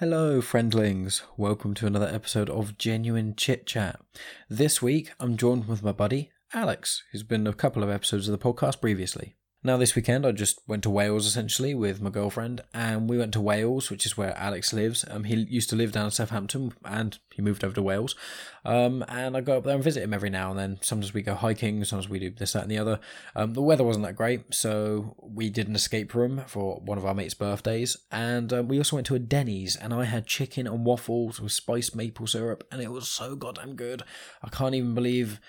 Hello, friendlings. Welcome to another episode of Genuine Chit Chat. This week, I'm joined with my buddy, Alex, who's been a couple of episodes of the podcast previously. Now, this weekend, I just went to Wales essentially with my girlfriend, and we went to Wales, which is where Alex lives. Um, he used to live down in Southampton, and he moved over to Wales. Um, and I go up there and visit him every now and then. Sometimes we go hiking, sometimes we do this, that, and the other. Um, the weather wasn't that great, so we did an escape room for one of our mates' birthdays, and um, we also went to a Denny's, and I had chicken and waffles with spiced maple syrup, and it was so goddamn good. I can't even believe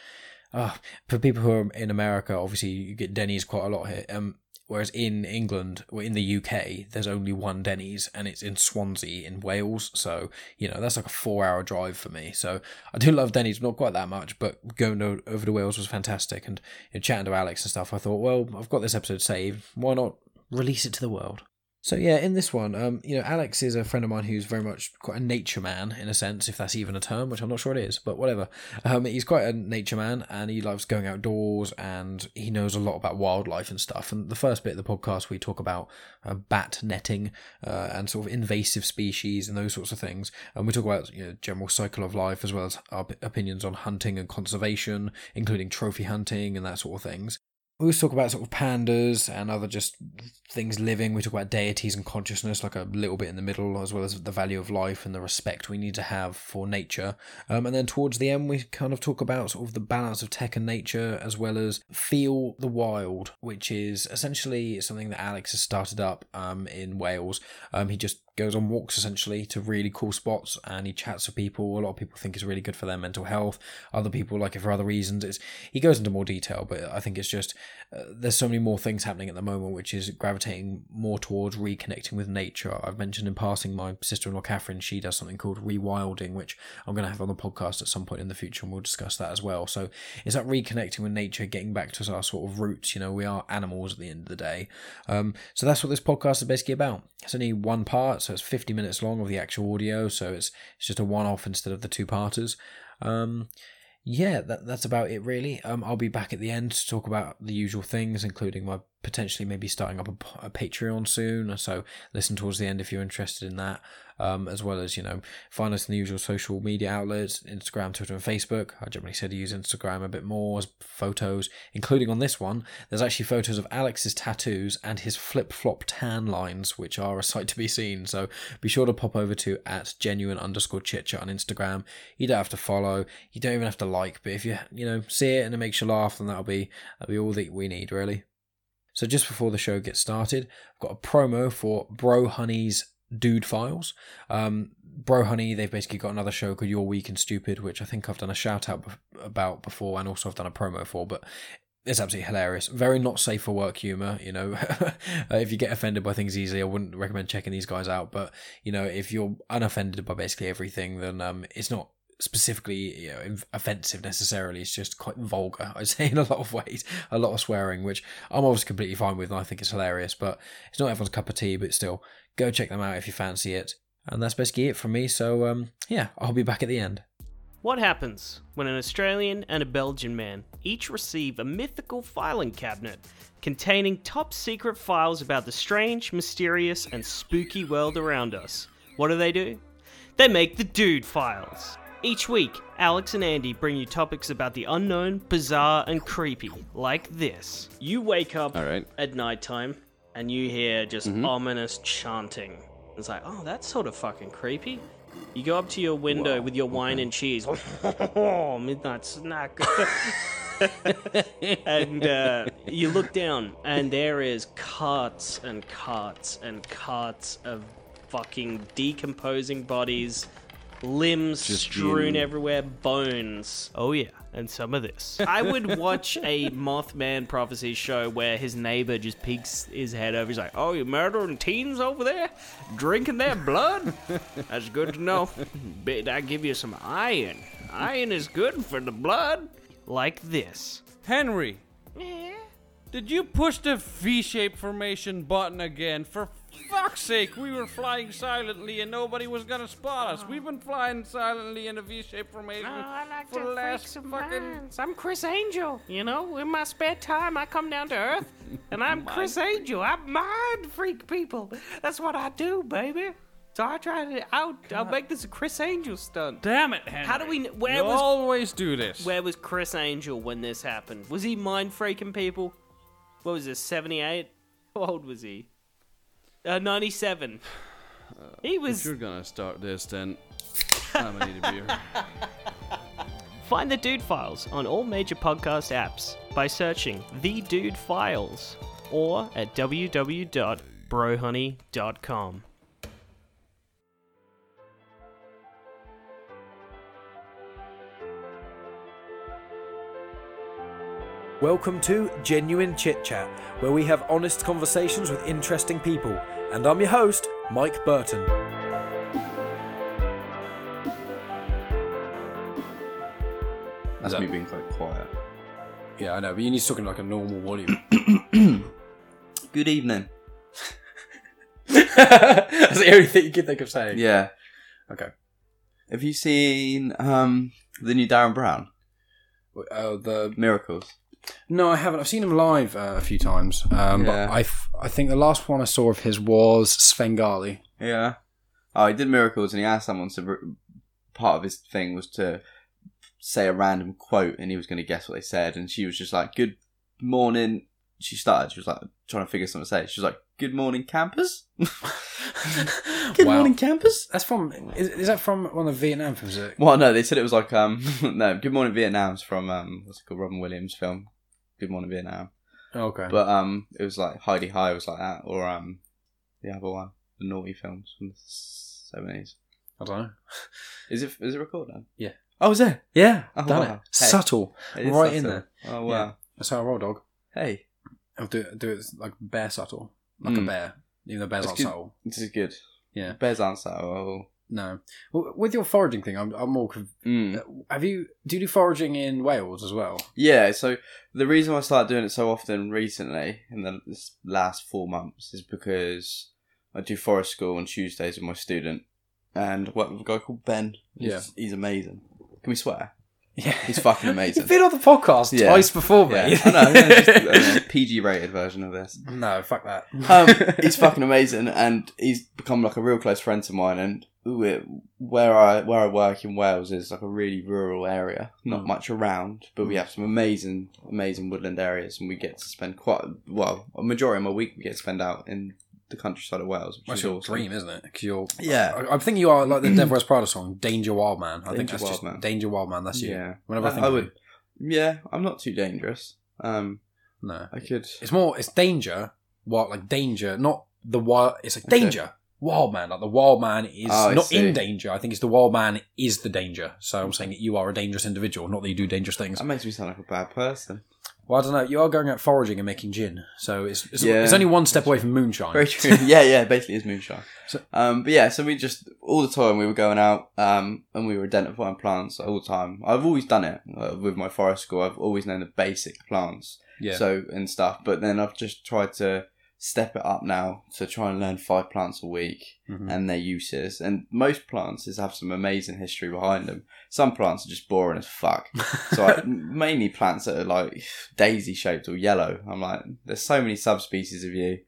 uh, for people who are in America, obviously you get Denny's quite a lot here. Um, whereas in England or in the UK, there's only one Denny's, and it's in Swansea in Wales. So you know that's like a four-hour drive for me. So I do love Denny's, not quite that much, but going to, over to Wales was fantastic. And you know, chatting to Alex and stuff, I thought, well, I've got this episode saved. Why not release it to the world? So yeah, in this one, um, you know, Alex is a friend of mine who's very much quite a nature man in a sense, if that's even a term, which I'm not sure it is, but whatever. Um, he's quite a nature man, and he loves going outdoors, and he knows a lot about wildlife and stuff. And the first bit of the podcast, we talk about uh, bat netting uh, and sort of invasive species and those sorts of things, and we talk about you know general cycle of life as well as our opinions on hunting and conservation, including trophy hunting and that sort of things we always talk about sort of pandas and other just things living. We talk about deities and consciousness, like a little bit in the middle, as well as the value of life and the respect we need to have for nature. Um, and then towards the end, we kind of talk about sort of the balance of tech and nature, as well as feel the wild, which is essentially something that Alex has started up um, in Wales. Um, he just goes on walks essentially to really cool spots and he chats with people. A lot of people think it's really good for their mental health. Other people like it for other reasons. It's he goes into more detail, but I think it's just uh, there's so many more things happening at the moment, which is gravitating more towards reconnecting with nature. I've mentioned in passing my sister-in-law Catherine. She does something called rewilding, which I'm going to have on the podcast at some point in the future, and we'll discuss that as well. So it's that reconnecting with nature, getting back to our sort of roots. You know, we are animals at the end of the day. Um, so that's what this podcast is basically about. It's only one part so it's 50 minutes long of the actual audio, so it's it's just a one-off instead of the two-parters. Um, yeah, that, that's about it really. Um, I'll be back at the end to talk about the usual things, including my potentially maybe starting up a, a Patreon soon. So listen towards the end if you're interested in that um, as well as, you know, find us in the usual social media outlets Instagram, Twitter, and Facebook. I generally said to use Instagram a bit more as photos, including on this one. There's actually photos of Alex's tattoos and his flip flop tan lines, which are a sight to be seen. So be sure to pop over to at genuine underscore chit chat on Instagram. You don't have to follow, you don't even have to like, but if you, you know, see it and it makes you laugh, then that'll be, that'll be all that we need, really. So just before the show gets started, I've got a promo for Bro Honey's dude files. Um, Bro Honey, they've basically got another show called You're Weak and Stupid, which I think I've done a shout out about before, and also I've done a promo for. But it's absolutely hilarious. Very not safe for work humor. You know, if you get offended by things easily, I wouldn't recommend checking these guys out. But you know, if you're unoffended by basically everything, then um, it's not specifically you know, offensive necessarily. It's just quite vulgar, I'd say, in a lot of ways. A lot of swearing, which I'm obviously completely fine with, and I think it's hilarious. But it's not everyone's cup of tea. But still, go check them out if you fancy it. And that's basically it from me. So um, yeah, I'll be back at the end. What happens when an Australian and a Belgian man each receive a mythical filing cabinet containing top secret files about the strange, mysterious, and spooky world around us? What do they do? They make the Dude Files. Each week, Alex and Andy bring you topics about the unknown, bizarre, and creepy, like this. You wake up All right. at nighttime and you hear just Mm-hmm. ominous chanting. It's like, oh, that's sort of fucking creepy. You go up to your window with your wine and cheese. Oh, midnight snack. and uh, you look down, and there is carts and carts and carts of fucking decomposing bodies, limbs Just strewn being- everywhere, bones. Oh yeah, and some of this. I would watch a Mothman prophecy show where his neighbor just peeks his head over. He's like, "Oh, you're murdering teens over there, drinking their blood? That's good to know. Bet I give you some iron. Iron is good for the blood." Like this. Henry. Did you push the V-shaped formation button again? For fuck's sake, we were flying silently and nobody was gonna spot us. We've been flying silently in a V-shaped formation for the last fucking. I'm Criss Angel. You know, in my spare time, I come down to Earth, and I'm Criss Angel. I mind freak people. That's what I do, baby. So I tried it out. I'll make this a Criss Angel stunt. Damn it, Henry. How do we? Where you was? always do this. Where was Criss Angel when this happened? Was he mind freaking people? What was this? Seventy eight. How old was he? Uh, ninety seven. Uh, He if was. you're gonna start this, then I'm gonna need a beer. Find the Dude Files on all major podcast apps by searching The Dude Files or at www.brohoney.com. Welcome to Genuine Chit Chat, where we have honest conversations with interesting people. And I'm your host, Mike Burton. That's that- me being quite quiet. Yeah, I know, but you need to talk in like a normal volume. Good evening. That's the only thing you can think of saying. Yeah. Okay. Have you seen um the new Derren Brown Uh, the Miracles? No, I haven't. I've seen him live uh, a few times, um, Yeah. but I, f- I think the last one I saw of his was Svengali. Yeah. Oh, he did Miracles, and he asked someone to. re- Part of his thing was to say a random quote, and he was going to guess what they said, and she was just like, "Good morning." She started. She was like trying to figure something to say. She was like, "Good morning, campers." Good Wow. morning, campers. That's from. Is, is that from one of the Vietnam films? Is it? Well, no, they said it was like um no. Good morning, Vietnam's from um what's it called? Robin Williams film. Good morning, Vietnam. Okay. But um, it was like Hi-de-Hi was like that, or um, the other one, the naughty films from the seventies. I don't know. Is it is it recorded? Yeah. Oh, is it? Yeah, Oh, done wow. it. Hey. Subtle. It is Right in subtle. Oh wow. That's how I roll, dog. Hey, I'll do it, do it like bear subtle, like a Mm. bear. Even though bears That's aren't good. subtle. this is good. Yeah. Bears aren't so. Oh. No. Well, with your foraging thing, I'm, I'm more. Conf- Mm. have you? Do you do foraging in Wales as well? Yeah. So the reason I started doing it so often recently in the this last four months is because I do forest school on Tuesdays with my student, and work with a guy called Ben. He's, Yeah. he's amazing. Can we swear? Yeah. He's fucking amazing. You've been on the podcast Yeah. twice before me. Yeah, I know. just a PG rated version of this. no, fuck that. Um, he's fucking amazing, and he's become like a real close friend to mine. And we- where I where I work in Wales is like a really rural area, not Mm. much around, but we have some amazing, amazing woodland areas, and we get to spend quite well a majority of my week we get to spend out in the countryside of Wales, which That's is your awesome. dream, isn't it? Because you're. Yeah. I, I think you are like the Devil Wears Prada song, "Danger Wild Man." I think that's Wild just Man. "Danger Wild Man." That's you. Yeah, Whenever I I- think I would- Yeah, I'm not too dangerous. Um, no, I could. it's more. It's danger. What like danger? Not the wild. It's like Okay. danger. Wild man. Like the wild man is Oh, not see. in danger. I think it's the wild man is the danger. So I'm saying that you are a dangerous individual, not that you do dangerous things. That makes me sound like a bad person. Well, I don't know. You are going out foraging and making gin, so it's it's, Yeah. it's only one step away from moonshine. Very true. yeah, yeah. Basically, it's moonshine. So- um, but yeah, so we just all the time we were going out, um, and we were identifying plants all the time. I've always done it uh, with my forest school. I've always known the basic plants, Yeah. so and stuff. But then I've just tried to step it up now to try and learn five plants a week Mhm. and their uses. And most plants is have some amazing history behind them. Some plants are just boring as fuck. So I, mainly plants that are like daisy shaped or yellow. I'm like, there's so many subspecies of you.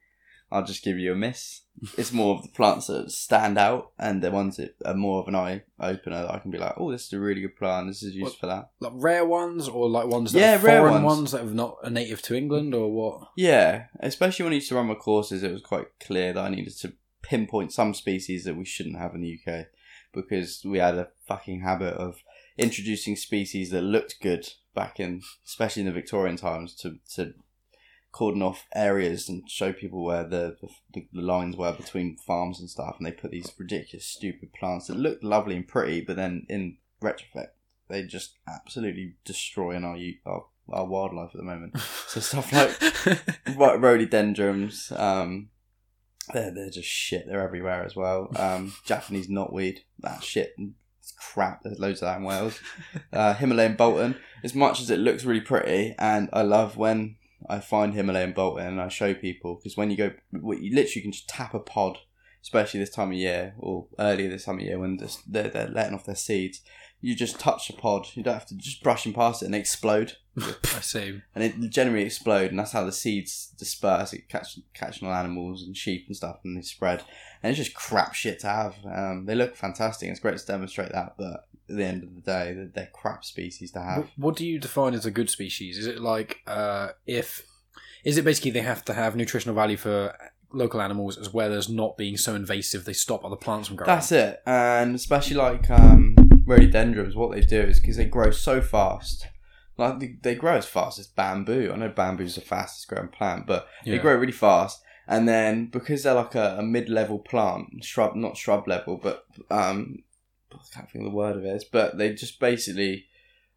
I'll just give you a miss. It's more of the plants that stand out and the ones that are more of an eye opener that I can be like, oh, this is a really good plant. This is used What- for that. like rare ones or like ones that Yeah, are rare foreign ones. ones. that are not a native to England or what? Yeah, especially when I used to run my courses, it was quite clear that I needed to pinpoint some species that we shouldn't have in the UK because we had a fucking habit of introducing species that looked good back in, especially in the Victorian times, to to cordon off areas and show people where the, the the lines were between farms and stuff, and they put these ridiculous, stupid plants that looked lovely and pretty, but then in retrospect, they just absolutely destroying our our, our wildlife at the moment. So stuff like Ro- rhododendrons. Um, they're they're just shit. They're everywhere as well. Um, Japanese knotweed. That shit. It's crap. There's loads of that in Wales. Uh, Himalayan balsam. As much as it looks really pretty, and I love when I find Himalayan balsam and I show people because when you go, you literally can just tap a pod, especially this time of year or earlier this time of year when they're they're letting off their seeds. You just touch the pod. You don't have to just brush brushing past it and they explode, I see. and it generally explode, and that's how the seeds disperse. It catch catching on animals and sheep and stuff, and they spread. And it's just crap shit to have. Um, they look fantastic. It's great to demonstrate that, but at the end of the day, they're, they're crap species to have. What, what do you define as a good species? Is it like uh, if is it basically they have to have nutritional value for local animals as well as not being so invasive they stop other plants from growing? That's it, and especially like um, rhododendrons, what they do is because they grow so fast. Like they, they grow as fast as bamboo. I know bamboo's the fastest growing plant, but they grow really fast. And then because they're like a, a mid-level plant, shrub, not shrub level, but um, I can't think of the word of it. is, But they just basically,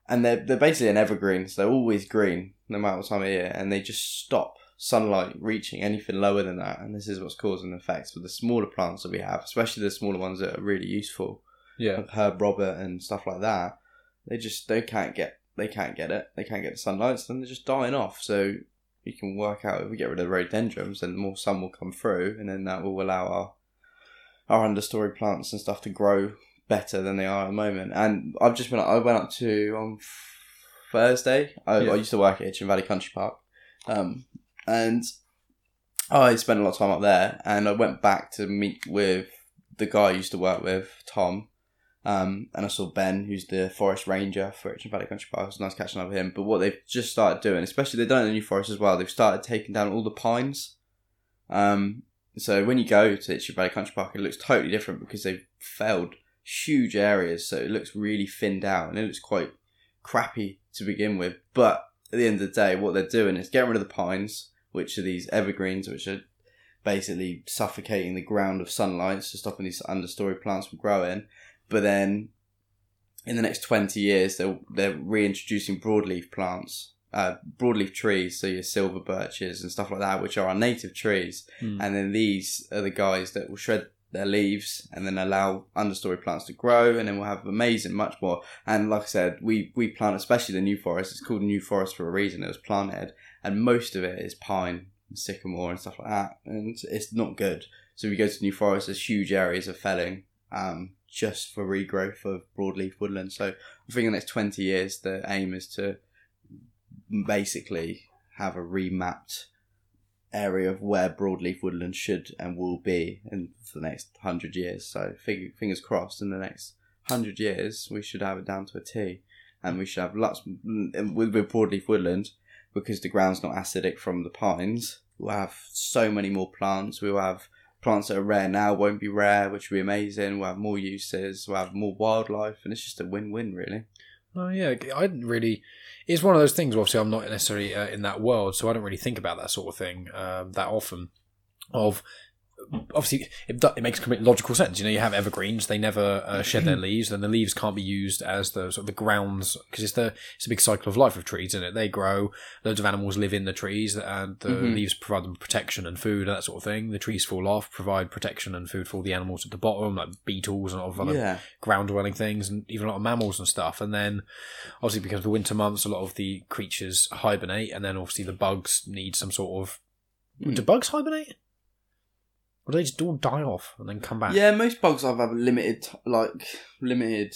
and they're they're basically an evergreen, so they're always green no matter what time of year, and they just stop sunlight reaching anything lower than that. And this is what's causing the effects with the smaller plants that we have, especially the smaller ones that are really useful Yeah. Herb Robert and stuff like that, they just they can't get they can't get it. They can't get the sunlight, so then they're just dying off. So we can work out if we get rid of the rhododendrons, then more sun will come through, and then that will allow our our understory plants and stuff to grow better than they are at the moment. And I've just been I went up to on Thursday. I, Yeah. I used to work at Itchen Valley Country Park, um, and I spent a lot of time up there. And I went back to meet with the guy I used to work with, Tom. Um, and I saw Ben, who's the forest ranger for Itchen Valley Country Park. It was nice catching up with him. But what they've just started doing, especially they've done it in the New Forest as well, they've started taking down all the pines. Um, so when you go to Itchen Valley Country Park, it looks totally different because they've felled huge areas, so it looks really thinned out and it looks quite crappy to begin with. But at the end of the day, what they're doing is getting rid of the pines, which are these evergreens, which are basically suffocating the ground of sunlight, so stopping these understory plants from growing. But then in the next 20 years, they're, they're reintroducing broadleaf plants, uh, broadleaf trees, so your silver birches and stuff like that, which are our native trees. Hmm. And then these are the guys that will shred their leaves and then allow understory plants to grow, and then we'll have amazing, much more. And like I said, we, we plant, especially the New Forest, it's called New Forest for a reason, it was planted, and most of it is pine and sycamore and stuff like that, and it's not good. So if you go to New Forest, there's huge areas of felling um, just for regrowth of broadleaf woodland. So I think in the next 20 years, the aim is to basically have a remapped area of where broadleaf woodland should and will be in for the next 100 years. So fingers crossed, in the next 100 years, we should have it down to a T. And we should have lots with broadleaf woodland because the ground's not acidic from the pines. We'll have so many more plants. We'll have plants that are rare now won't be rare, which will be amazing. We'll have more uses. We'll have more wildlife, and it's just a win-win, really. Oh yeah, I didn't really. It's one of those things. Obviously, I'm not necessarily uh, in that world, so I don't really think about that sort of thing um, that often. Of obviously, it, it makes complete logical sense. You know, you have evergreens; they never uh, shed their leaves, and the leaves can't be used as the sort of the grounds because it's the it's a big cycle of life of trees, isn't it? They grow, loads of animals live in the trees, and the Mhm. leaves provide them protection and food, and that sort of thing. The trees fall off, provide protection and food for all the animals at the bottom, like beetles and a lot of other yeah, ground dwelling things and even a lot of mammals and stuff. And then obviously because of the winter months, a lot of the creatures hibernate, and then obviously the bugs need some sort of. Hmm. Do bugs hibernate? Or do they just all die off and then come back? yeah. Most bugs I've have a limited, like limited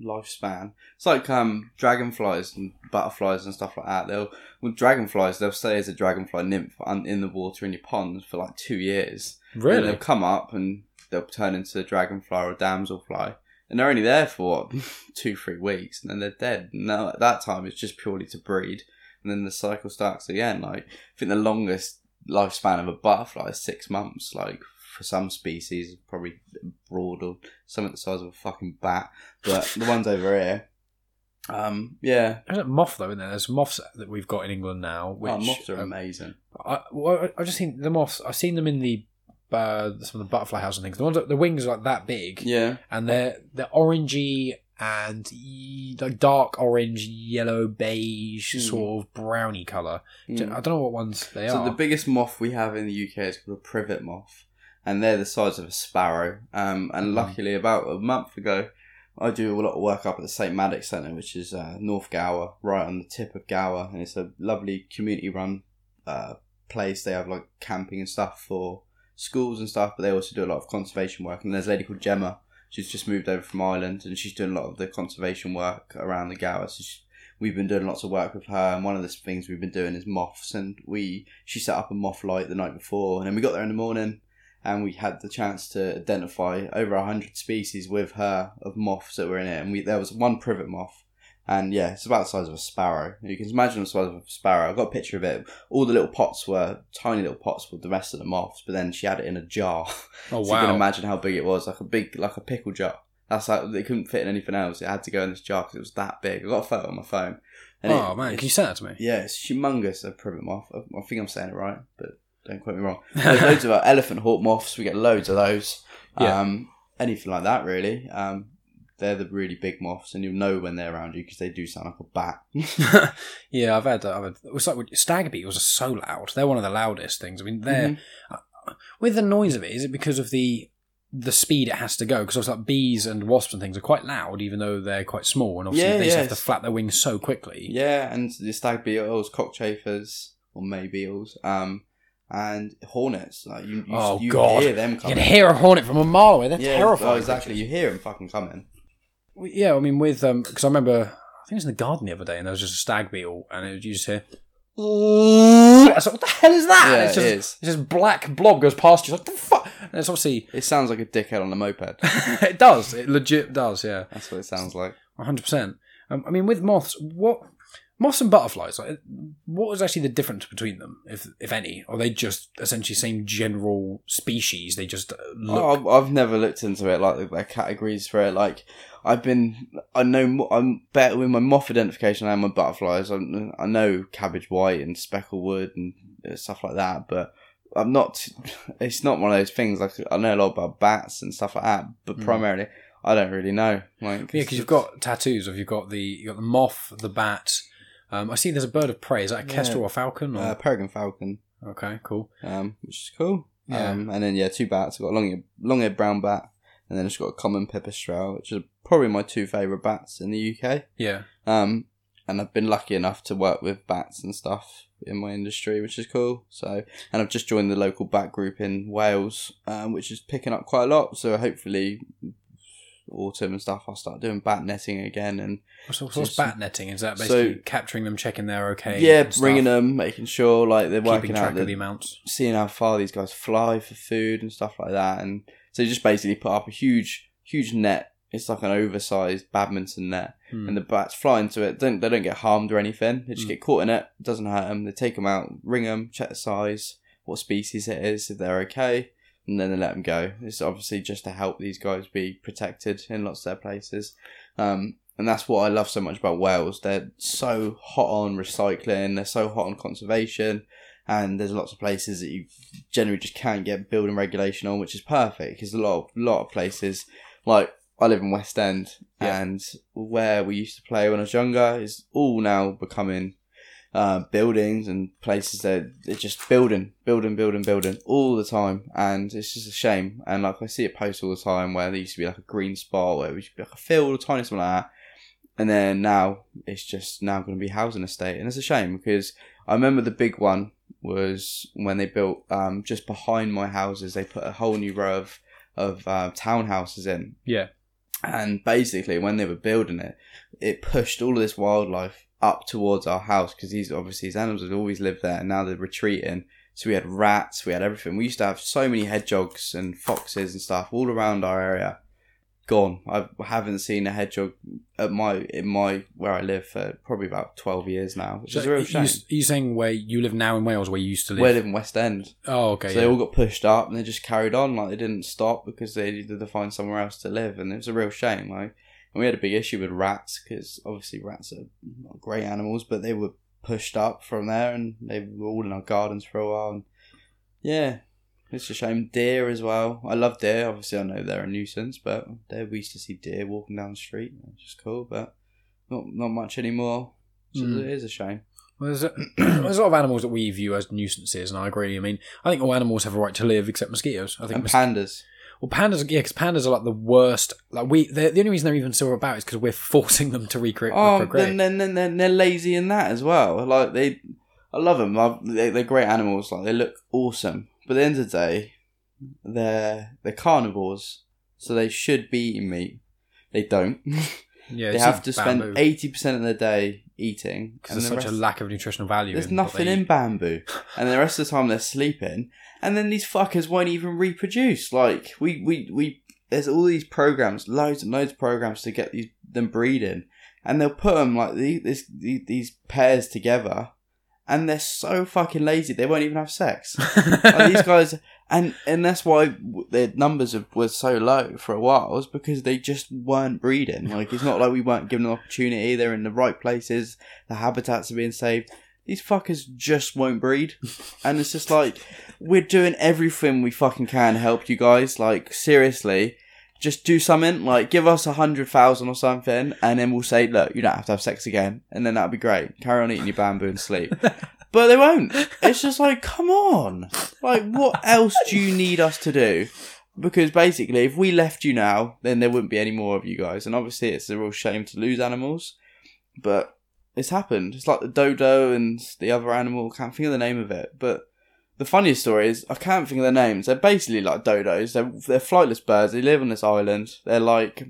lifespan. It's like um dragonflies and butterflies and stuff like that. They'll with dragonflies, they'll stay as a dragonfly nymph in the water in your pond for like two years. And Really? they'll come up and they'll turn into a dragonfly or a damselfly. And they're only there for what, two, three weeks and then they're dead. Now at that time it's just purely to breed. And then the cycle starts again. Like I think the longest lifespan of a butterfly is six months. Like for some species, probably broad or something the size of a fucking bat. But the ones over here, um, yeah, There's a moth though, isn't there? There's moths that we've got in England now. Which, oh, moths are um, amazing. I, well, I've just seen the moths. I've seen them in the uh, some of the butterfly house and things. The ones that the wings are like that big, Yeah, and they're they're orangey and like dark orange, yellow, beige, Mm. sort of browny color. Mm. I don't know what ones they So are. the biggest moth we have in the UK is called a privet moth, and they're the size of a sparrow. Um, and Mhm. luckily, about a month ago, I do a lot of work up at the St Madoc's Centre, which is uh, North Gower, right on the tip of Gower, and it's a lovely community-run uh, place. They have like camping and stuff for schools and stuff, but they also do a lot of conservation work. And there's a lady called Gemma She's just moved over from Ireland, and she's doing a lot of the conservation work around the Gower. So she, we've been doing lots of work with her, and one of the things we've been doing is moths. And we she set up a moth light the night before, and then we got there in the morning, and we had the chance to identify over hundred species with her of moths that were in it. And we there was one privet moth, and yeah, it's about the size of a sparrow. You can imagine the size of a sparrow. I've got a picture of it. All the little pots were tiny little pots with the rest of the moths, but then she had it in a jar. Oh so you can imagine how big it was, like a big, like a pickle jar. That's like they couldn't fit in anything else. It had to go in this jar because it was that big. I got a photo on my phone. And oh it- man, can you send that to me? yeah, it's humongous, a privet moth. I I think I'm saying it right, but don't quote me wrong. There's loads of uh, elephant hawk moths. We get loads of those. Yeah. Um, anything like that, really. Um, they're the really big moths, and you'll know when they're around you because they do sound like a bat. yeah, I've had. I've had. It was like stag beetles are so loud. They're one of the loudest things. I mean, they're Mhm. with the noise of it. Is it because of the the speed it has to go? Because like bees and wasps and things are quite loud, even though they're quite small, and obviously Yeah, they just yeah, have to flap their wings so quickly. Yeah, and the stag beetles, cockchafers, or may beetles, um, and hornets. Like you, you, Oh, you God. hear them You can hear a hornet from a mile away. They're yeah, terrifying. oh, exactly. You hear them fucking coming. Yeah, I mean, with um, because I remember, I think it was in the garden the other day, and there was just a stag beetle, and it, you just hear. I was like, what the hell is that? Yeah, And it's just, it is. It's just black blob goes past you. It's like, the fuck? And it's obviously, It sounds like a dickhead on a moped. it does. It legit does, yeah. That's what it sounds like. 100%. Um, I mean, with moths, what. Moths and butterflies, like, what is actually the difference between them, if if any? Are they just essentially same general species? They just uh, look. Oh, I've, I've never looked into it like their categories for it. Like I've been, I know I'm better with my moth identification than my butterflies. I, I know cabbage white and speckled wood and uh, stuff like that, but I'm not. It's not one of those things. Like I know a lot about bats and stuff like that, but Mm. primarily I don't really know. Like Yeah, because you've got tattoos of you've got the you got the moth, the bat. Um, I see there's a bird of prey. Is that a kestrel or falcon? Or? uh, peregrine falcon. okay, cool. um, which is cool. Yeah. Um, and then yeah, two bats. I've got a long long eared brown bat, and then I've just got a common pipistrelle, which are probably my two favourite bats in the UK. Yeah, Um, and I've been lucky enough to work with bats and stuff in my industry, which is cool. So, and I've just joined the local bat group in Wales, um, which is picking up quite a lot. So hopefully, autumn and stuff, I'll start doing bat netting again and what's, what's Just- bat netting? Is that so- basically capturing them, checking they're okay? yeah, bringing them, making sure like they're keeping working track out of the the amounts. seeing how far these guys fly for food and stuff like that. And so you just basically put up a huge, huge net. It's like an oversized badminton net, Hmm. and the bats fly into it. Don't they don't get harmed or anything? They just Mm. get caught in it. It doesn't hurt them. They take them out, ring them, check the size, what species it is, if they're okay, and then they let them go. It's obviously just to help these guys be protected in lots of their places. Um, and that's what I love so much about Wales. They're so hot on recycling. They're so hot on conservation and there's lots of places that you generally just can't get building regulation on, which is perfect because a lot of lot of places like I live in West End Yeah. and where we used to play when I was younger is all now becoming uh, buildings and places that they're just building, building, building, building all the time, and it's just a shame. And like I see it post all the time where there used to be like a green spot where it used to be like a field or tiny something like that, and then now it's just now going to be housing estate, and it's a shame because I remember the big one was when they built um, just behind my houses. They put a whole new row of of uh, townhouses in, Yeah, and basically when they were building it, it pushed all of this wildlife up towards our house because these obviously these animals had always lived there, and now they're retreating. So we had rats, we had everything. We used to have so many hedgehogs and foxes and stuff all around our area. Gone. I haven't seen a hedgehog at my in my where I live for probably about twelve years now, which so is a real you, shame. are you saying where you live now in Wales, where you used to live? We live in West End, oh, okay. so yeah. they all got pushed up and they just carried on like they didn't stop because they needed to find somewhere else to live, and it was a real shame. Like, and we had a big issue with rats because obviously rats are not great animals, but they were pushed up from there and they were all in our gardens for a while. And yeah, it's a shame. Deer as well. I love deer. Obviously, I know they're a nuisance, but there we used to see deer walking down the street, which is cool, but not not much anymore. So Mm. it is a shame. Well, there's, a, there's a lot of animals that we view as nuisances, and I agree. I mean, I think all animals have a right to live except mosquitoes. I think And mos- pandas. Well, pandas, yeah, because pandas are like the worst. Like we, the only reason they're even still about is because we're forcing them to recreate. Oh, then then then then they're lazy in that as well. Like they, I love them. I, they, they're great animals. Like they look awesome. But at the end of the day, they're they're carnivores. so they should be eating meat. They don't. Yeah, they have to spend bamboo. eighty percent of their day eating. because and there's the such a lack of nutritional value. There's in nothing in bamboo, and the rest of the time they're sleeping. And then these fuckers won't even reproduce. Like we, we, we. There's all these programs, loads and loads of programs to get these them breeding, and they'll put them like these this, these, these pairs together, and they're so fucking lazy they won't even have sex. Like, these guys, and and that's why their numbers have, were so low for a while. Was because they just weren't breeding. Like it's not like we weren't given an opportunity. They're in the right places. The habitats are being saved. These fuckers just won't breed, and it's just like we're doing everything we fucking can to help you guys. Like seriously. Just do something like give us a hundred thousand or something, and then we'll say, "Look, you don't have to have sex again," and then that'd be great. Carry on eating your bamboo and sleep. But they won't. It's just like, come on. Like, what else do you need us to do? Because basically, if we left you now, then there wouldn't be any more of you guys. And obviously, it's a real shame to lose animals. But it's happened. It's like the dodo and the other animal. Can't think of the name of it. But the funniest story is I can't think of their names. They're basically like dodos. They're they're flightless birds. They live on this island. They're like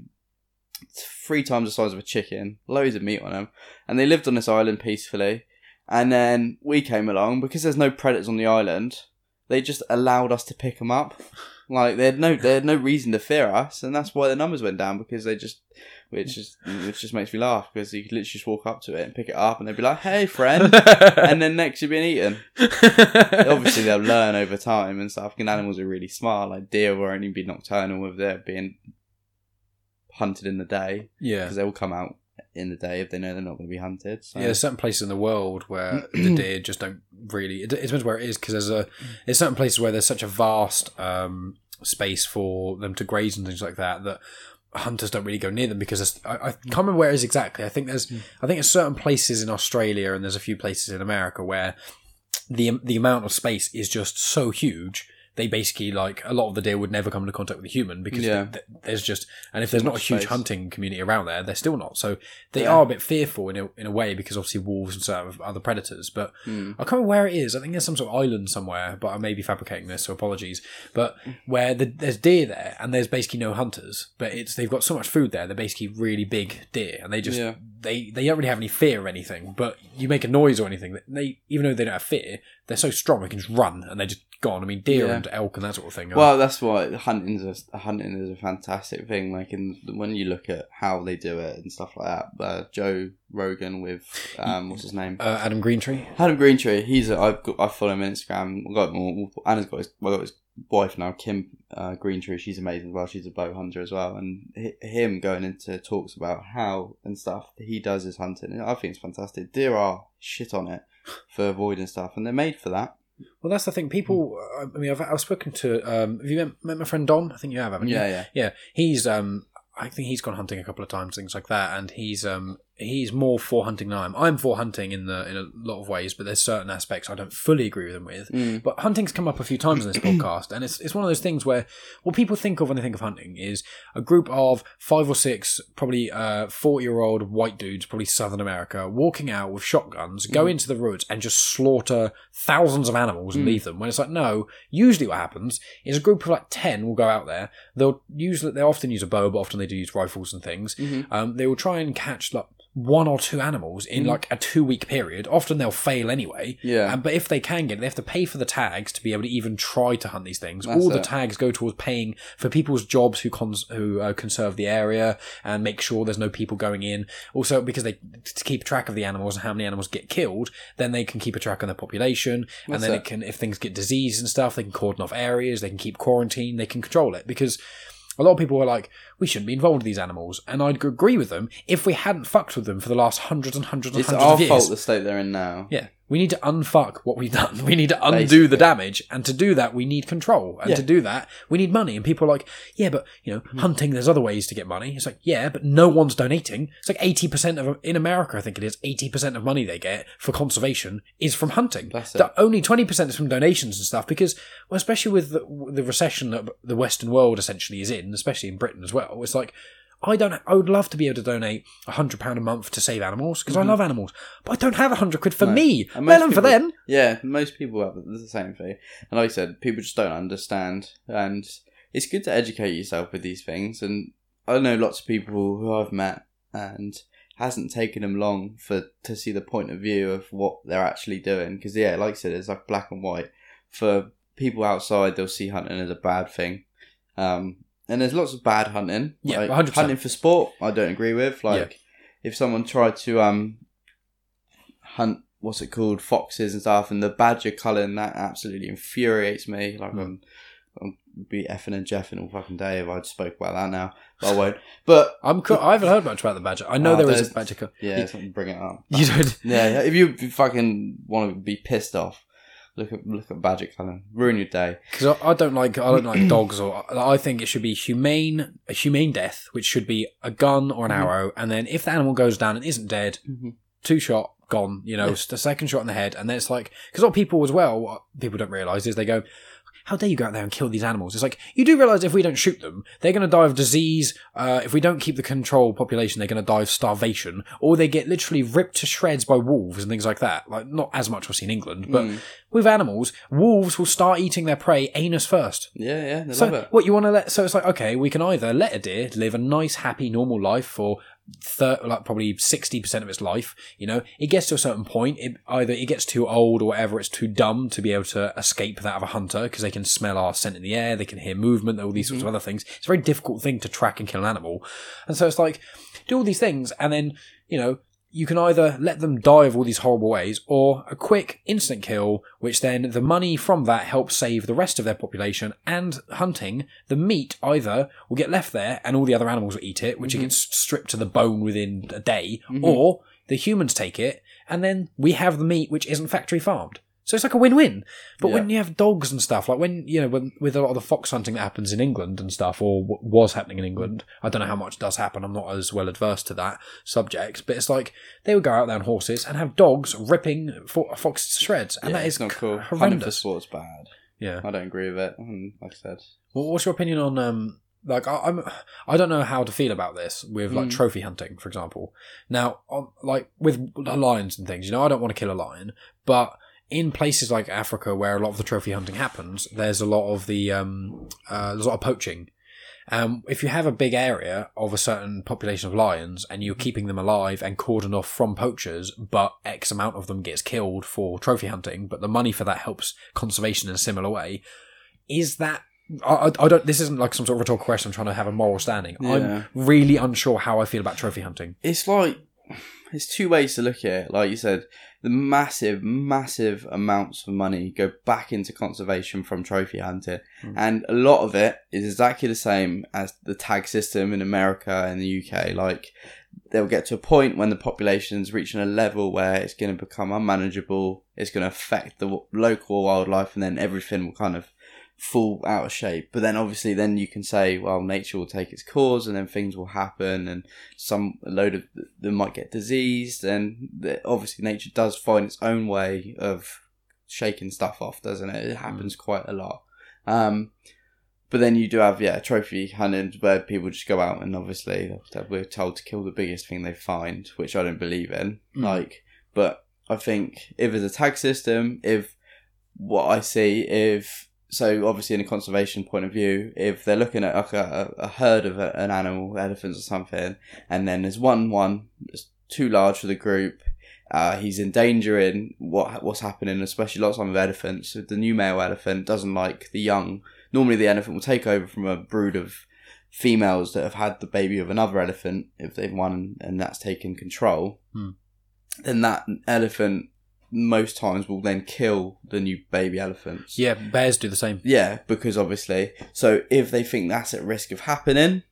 three times the size of a chicken. Loads of meat on them, and they lived on this island peacefully. And then we came along because there's no predators on the island. They just allowed us to pick them up. Like they had no they had no reason to fear us, and that's why the numbers went down because they just, which just which just makes me laugh because you could literally just walk up to it and pick it up, and they'd be like, "Hey, friend," and then next you're being eaten. Obviously, they'll learn over time and stuff. And animals are really smart. Like deer will only be nocturnal if they're being hunted in the day yeah. because they will come out in the day if they know they're not going to be hunted. So. Yeah, there's certain places in the world where the deer just don't really. It, it depends where it is because there's a there's certain places where there's such a vast um, space for them to graze and things like that that hunters don't really go near them because I, I can't remember where it is exactly. I think there's I think there's certain places in Australia and there's a few places in America where the the amount of space is just so huge. They basically like a lot of the deer would never come into contact with a human because Yeah. th- th- there's just and if there's not a huge space. hunting community around there, they're still not. So they Yeah. are a bit fearful in a in a way because obviously wolves and sort of other predators. But Hmm. I can't remember where it is. I think there's some sort of island somewhere, but I may be fabricating this, so apologies. But where the, there's deer there and there's basically no hunters, but it's they've got so much food there. They're basically really big deer, and they just Yeah. they they don't really have any fear or anything. But you make a noise or anything, they even though they don't have fear, they're so strong they can just run and they're just gone. I mean, deer Yeah. and elk and that sort of thing. are- Well, that's why hunting's a, hunting is a fantastic thing. Like in when you look at how they do it and stuff like that. Uh, Joe Rogan with um, what's his name? uh, Adam Greentree. Adam Greentree. He's a, I've got, I follow him on Instagram. I've got more. Anna's got his, well, got his wife now, Kim uh, Greentree. She's amazing as well. She's a bow hunter as well. And hi- him going into talks about how and stuff he does his hunting. I think it's fantastic. Deer are shit on it for avoiding stuff, and they're made for that. Well, that's the thing. People, I mean, I've, I've spoken to. Um, have you met, met my friend Don? I think you have, haven't you? Yeah, yeah. Yeah, he's um I think he's gone hunting a couple of times, things like that, and he's um he's more for hunting than I am. I'm for hunting in the in a lot of ways, but there's certain aspects I don't fully agree with him with. Mm. But hunting's come up a few times in this podcast, and it's it's one of those things where what people think of when they think of hunting is a group of five or six, probably uh forty year old white dudes, probably Southern America, walking out with shotguns, go into the woods and just slaughter thousands of animals and leave them. When it's like no, usually what happens is a group of like ten will go out there. They'll usually they often use a bow, but often they do use rifles and things. Um, they will try and catch like one or two animals in like a two week period. Often they'll fail anyway. Yeah. Um, but if they can get it, they have to pay for the tags to be able to even try to hunt these things. That's All the it. tags go towards paying for people's jobs who cons- who uh, conserve the area and make sure there's no people going in. Also, because they to keep track of the animals and how many animals get killed, then they can keep a track on their population. and then it. it can, if things get diseased and stuff, they can cordon off areas. They can keep quarantine. They can control it because. A lot of people were like, we shouldn't be involved with these animals. And I'd agree with them if we hadn't fucked with them for the last hundreds and hundreds and It's hundreds our of years. fault the state they're in now. Yeah. We need to unfuck what we've done. We need to undo Basically. the damage. And to do that, we need control. And Yeah. to do that, we need money. And people are like, yeah, but, you know, Hmm. hunting, there's other ways to get money. It's like, yeah, but no one's donating. It's like 80% of, in America, I think it is, 80% of money they get for conservation is from hunting. Only 20% is from donations and stuff because, well, especially with the, the recession that the Western world essentially is in, especially in Britain as well, it's like, I don't. I would love to be able to donate a hundred pound a month to save animals because I love animals, but I don't have a hundred quid for Mm-hmm. No. me. And Let alone for them. Yeah, most people have the same thing. And like I said, people just don't understand. And it's good to educate yourself with these things. And I know lots of people who I've met, and hasn't taken them long for to see the point of view of what they're actually doing. Because yeah, like I said, it's like black and white. For people outside, they'll see hunting as a bad thing. Um, and there's lots of bad hunting. Yeah, like, 100%. hunting for sport. I don't agree with. Like, if someone tried to um hunt, what's it called, foxes and stuff, and the badger culling, that absolutely infuriates me. Like, Mm. I'm, I'm be effing and jeffing all fucking day if I spoke about that now, but I won't. But I'm. Co- I haven't heard much about the badger. I know Oh, there is a badger. Co- yeah, something bring it up. You don't. Yeah, if you fucking want to be pissed off, look at look at badger culling, ruin your day. Because I, I don't like I don't like dogs or I think it should be humane a humane death, which should be a gun or an Mhm. arrow, and then if the animal goes down and isn't dead, Mhm. two shot gone. You know, Yeah. the second shot in the head, and then it's like because what people as well, what people don't realize is they go. How dare you go out there and kill these animals? It's like you do realize if we don't shoot them, they're going to die of disease. Uh, if we don't keep the control population, they're going to die of starvation, or they get literally ripped to shreds by wolves and things like that. Like not as much obviously in England, but Mm. with animals, wolves will start eating their prey anus first. Yeah, yeah, they So love it. what you want to let? So it's like okay, we can either let a deer live a nice, happy, normal life for thir- like probably sixty percent of its life. You know, it gets to a certain point. It either it gets too old or whatever. It's too dumb to be able to escape that of a hunter because they can smell our scent in the air. They can hear movement. All these sorts of mm-hmm. other things. It's a very difficult thing to track and kill an animal. And so it's like do all these things and then you know you can either let them die of all these horrible ways or a quick instant kill which then the money from that helps save the rest of their population and hunting the meat either will get left there and all the other animals will eat it which it mm-hmm. gets stripped to the bone within a day mm-hmm. or the humans take it and then we have the meat which isn't factory farmed so it's like a win-win but Yeah. when you have dogs and stuff like when you know when with a lot of the fox hunting that happens in england and stuff or w- was happening in england i don't know how much does happen i'm not as well adverse to that subject but it's like they would go out there on horses and have dogs ripping fo- foxes to shreds and yeah, that is not cool. Hunting for horrendous sport's bad. yeah I don't agree with it. Like I said, well, what's your opinion on um like I, I'm I don't know how to feel about this with like Mm. trophy hunting, for example. Now, on, like with lions and things, you know, I don't want to kill a lion, but in places like Africa where a lot of the trophy hunting happens, there's a lot of the um uh, there's a lot of poaching. Um, if you have a big area of a certain population of lions and you're keeping them alive and cordoned off from poachers, but X amount of them gets killed for trophy hunting, but the money for that helps conservation in a similar way, is that I, I don't. This isn't like some sort of rhetorical question. I'm trying to have a moral standing. Yeah. I'm really unsure how I feel about trophy hunting. it's like there's two ways to look at it. Like you said, the massive, massive amounts of money go back into conservation from trophy hunting, Mm. and a lot of it is exactly the same as the tag system in America and the UK. Like they'll get to a point when the population's reaching a level where it's going to become unmanageable. It's going to affect the local wildlife, and then everything will kind of fall out of shape. But then obviously, then you can say, well, nature will take its course, and then things will happen, and some a load of them might get diseased, and obviously nature does find its own way of shaking stuff off, doesn't it? It happens quite a lot. Um, but then you do have yeah trophy hunting where people just go out and obviously we're told to kill the biggest thing they find, which I don't believe in. Mm. Like, but I think if there's a tag system, if what I see, if so obviously in a conservation point of view, if they're looking at like a, a herd of a, an animal, elephants or something, and then there's one one that's too large for the group. Uh, he's endangering what what's happening, especially lots of elephants. So the new male elephant doesn't like the young. Normally, the elephant will take over from a brood of females that have had the baby of another elephant if they've won and that's taken control. Hmm. Then that elephant most times will then kill the new baby elephants. Yeah, bears do the same. Yeah, because obviously, so if they think that's at risk of happening,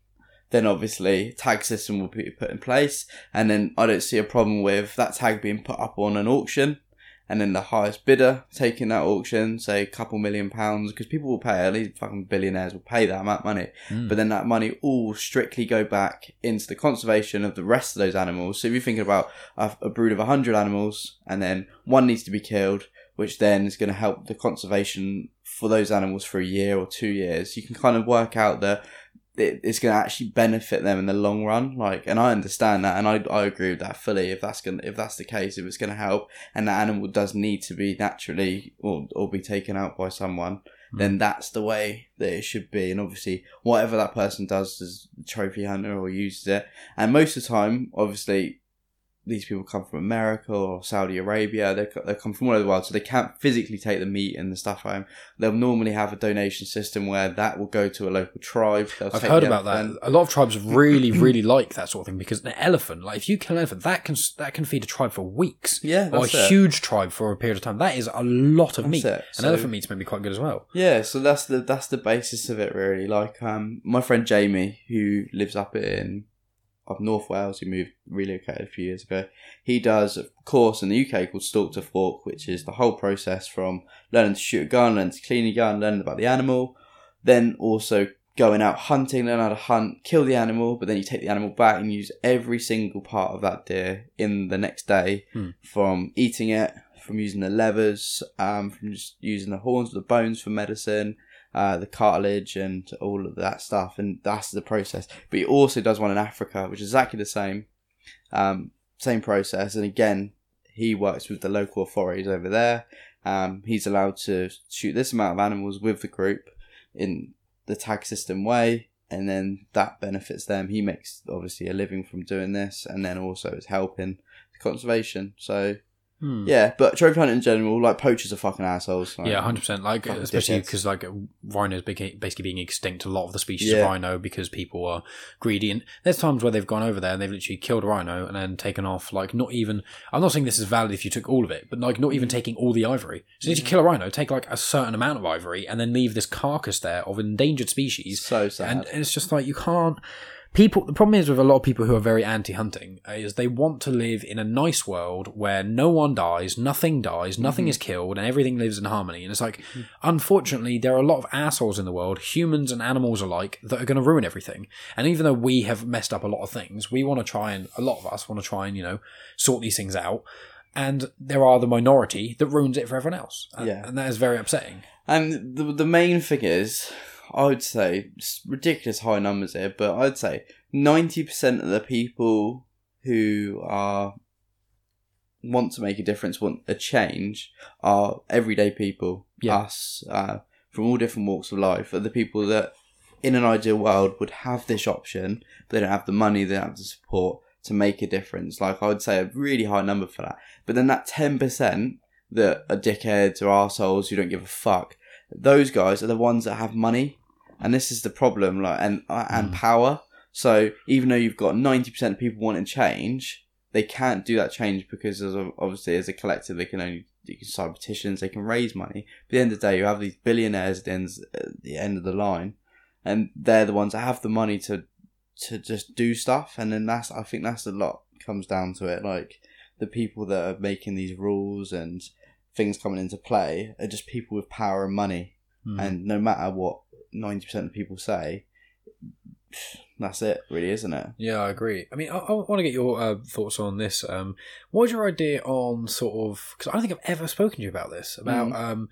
then obviously tag system will be put in place, and then I don't see a problem with that tag being put up on an auction, and then the highest bidder taking that auction, say a couple million pounds, because people will pay, at least fucking billionaires will pay that amount of money, Mm. but then that money all strictly go back into the conservation of the rest of those animals. So if you're thinking about a, a brood of 100 animals, and then one needs to be killed, which then is going to help the conservation for those animals for a year or two years, you can kind of work out that it, it's going to actually benefit them in the long run. Like, and I understand that, and I, I agree with that fully. If that's going, if that's the case, if it's going to help, and that animal does need to be naturally or or be taken out by someone, hmm. then that's the way that it should be. And obviously, whatever that person does as trophy hunter or uses it, and most of the time, obviously, these people come from America or Saudi Arabia. They, they come from all over the world, so they can't physically take the meat and the stuff home. They'll normally have a donation system where that will go to a local tribe. They'll I've heard about elephant. that. A lot of tribes really, really like that sort of thing because an elephant, like if you kill an elephant, that can that can feed a tribe for weeks. Yeah, or a it. huge tribe for a period of time. That is a lot of That's meat. it. And So- elephant meat's maybe quite good as well. Yeah, so that's the that's the basis of it really. Like um my friend Jamie, who lives up in up North Wales, he moved relocated a few years ago. He does a course in the UK called Stalk to Fork, which is the whole process from learning to shoot a gun, learning to clean a gun, learning about the animal, then also going out hunting, learn how to hunt, kill the animal, but then you take the animal back and use every single part of that deer in the next day, Hmm. from eating it, from using the levers, um, from just using the horns, the bones for medicine, uh, the cartilage, and all of that stuff. And that's the process. But he also does one in Africa, which is exactly the same, um, same process. And again, he works with the local authorities over there. Um, he's allowed to shoot this amount of animals with the group in the tag system way, and then that benefits them. He makes obviously a living from doing this, and then also is helping the conservation. So Hmm. yeah, but trophy hunting in general, like poachers are fucking assholes. Like, Yeah, hundred percent. Like especially because like rhinos basically being extinct. A lot of the species Yeah. of rhino because people are greedy. And there's times where they've gone over there and they've literally killed a rhino and then taken off. Like not even. I'm not saying this is valid if you took all of it, but like not Mm. even taking all the ivory. So if you kill a rhino, take like a certain amount of ivory and then leave this carcass there of endangered species. so sad. And it's just like you can't. People. The problem is with a lot of people who are very anti-hunting uh, is they want to live in a nice world where no one dies, nothing dies, nothing mm-hmm. is killed, and everything lives in harmony. And it's like, mm-hmm. unfortunately, there are a lot of assholes in the world, humans and animals alike, that are going to ruin everything. And even though we have messed up a lot of things, we want to try and a lot of us want to try and you know sort these things out. And there are the minority that ruins it for everyone else. And, Yeah. and that is very upsetting. And the the main thing is, I would say, ridiculous high numbers here, but I'd say ninety percent of the people who are want to make a difference, want a change, are everyday people. Yeah. Us, uh, from all different walks of life, are the people that, in an ideal world, would have this option, but they don't have the money, they don't have the support to make a difference. Like I would say, a really high number for that. But then that ten percent that are dickheads or assholes who don't give a fuck. Those guys are the ones that have money, and this is the problem. Like and uh, and power. So even though you've got ninety percent of people wanting change, they can't do that change because as a, obviously as a collective they can only you can sign petitions, they can raise money. But at the end of the day, you have these billionaires at the end, at the end of the line, and they're the ones that have the money to to just do stuff. And then that's I think that's a lot comes down to it. Like the people that are making these rules and things coming into play are just people with power and money. Hmm. And no matter what ninety percent of people say, that's it, really, isn't it? Yeah, I agree. I mean, I, I want to get your uh, thoughts on this. Um, what's your idea on sort of? Because I don't think I've ever spoken to you about this about Mm. um,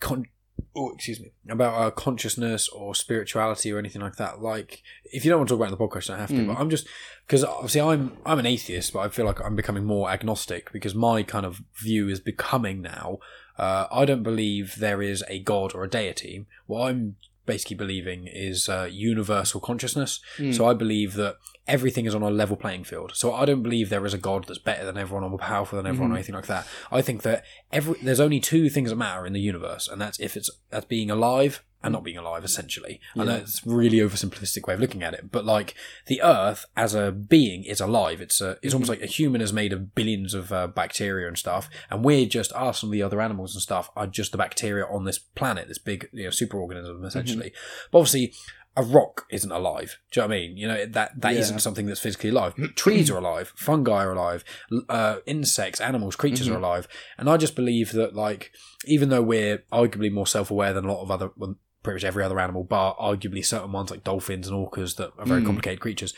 con- oh, excuse me, about uh, consciousness or spirituality or anything like that. Like, if you don't want to talk about it in the podcast, don't have to. Mm. But I'm just because obviously I'm I'm an atheist, but I feel like I'm becoming more agnostic because my kind of view is becoming now. Uh, I don't believe there is a god or a deity. What I'm basically believing is uh, universal consciousness. Mm. So I believe that everything is on a level playing field. So I don't believe there is a god that's better than everyone or more powerful than everyone or anything like that. I think that every there's only two things that matter in the universe, and that's if it's that's being alive and not being alive. Essentially, I know it's a really oversimplistic way of looking at it, but like the Earth as a being is alive. It's a it's almost like a human is made of billions of uh, bacteria and stuff, and we're just us and the other animals and stuff are just the bacteria on this planet, this big you know superorganism essentially. But obviously, a rock isn't alive. Do you know what I mean? You know that that Yeah. not something that's physically alive. Trees are alive, fungi are alive, uh, insects, animals, creatures Mm-hmm. are alive, and I just believe that like even though we're arguably more self aware than a lot of other. Pretty much every other animal, bar arguably certain ones like dolphins and orcas that are very Mm. complicated creatures.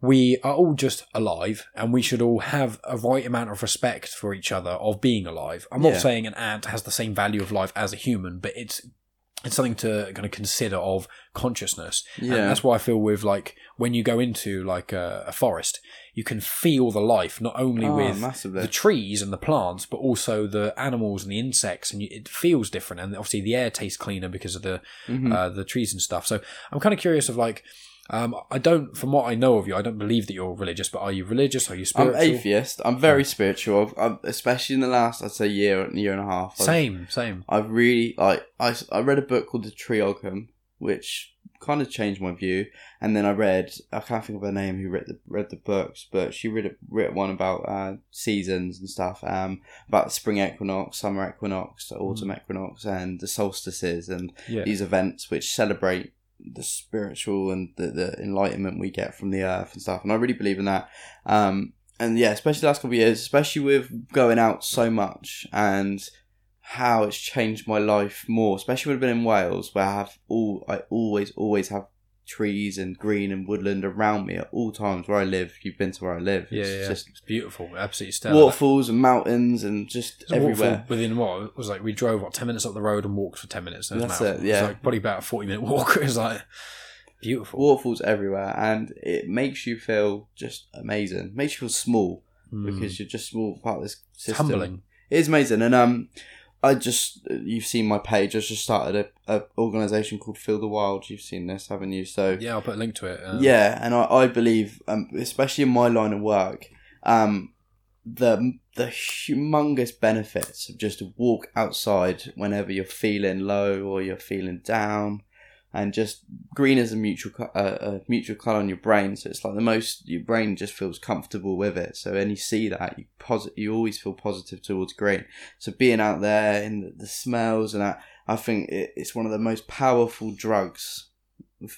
We are all just alive, and we should all have a right amount of respect for each other of being alive. I'm Yeah. not saying an ant has the same value of life as a human, but it's it's something to kind of consider of consciousness. And Yeah. that's why I feel with like when you go into like a, a forest, you can feel the life not only Oh, with massively. the trees and the plants, but also the animals and the insects, and you, it feels different. And obviously, the air tastes cleaner because of the Mhm. uh, the trees and stuff. So I'm kind of curious of like. Um, I don't, from what I know of you, I don't believe that you're religious. But are you religious? Are you I'm spiritual? atheist. I'm very spiritual. I've, especially in the last, I'd say, year, and year and a half. I've- Same, same. I've really like I, I read a book called The Triocum, which kind of changed my view. And then I read I can't think of her name who read the read the books, but she read a, read one about uh, seasons and stuff, um, about the spring equinox, summer equinox, the autumn equinox, and the solstices, and Yeah. these events which celebrate the spiritual and the, the enlightenment we get from the earth and stuff. And I really believe in that. Um, and yeah, especially the last couple of years, especially with going out so much and how it's changed my life more, especially when I've been in Wales, where I have all I always always have trees and green and woodland around me at all times where I live. You've been to where I live. Yeah, It's yeah, just it's beautiful, absolutely stellar. waterfalls and mountains and just a everywhere. Within what it was like, we drove what ten minutes up the road and walked for ten minutes. It That's it, yeah. like probably about a forty minute walk. It was like beautiful. Waterfalls everywhere, and it makes you feel just amazing. It makes you feel small Mm. because you're just small part of this It's system. humbling. It is amazing, and um, I just you've seen my page. I just started a, a organisation called Feel the Wild. You've seen this, haven't you? So Yeah, I'll put a link to it. um, yeah, and I, I believe, um, especially in my line of work, um, the the humongous benefits of just to walk outside whenever you're feeling low or you're feeling down, and just green is a mutual uh, a mutual color on your brain, so it's like the most your brain just feels comfortable with it. So when you see that, you posit you always feel positive towards green. So being out there in the, the smells and that, I think it, it's one of the most powerful drugs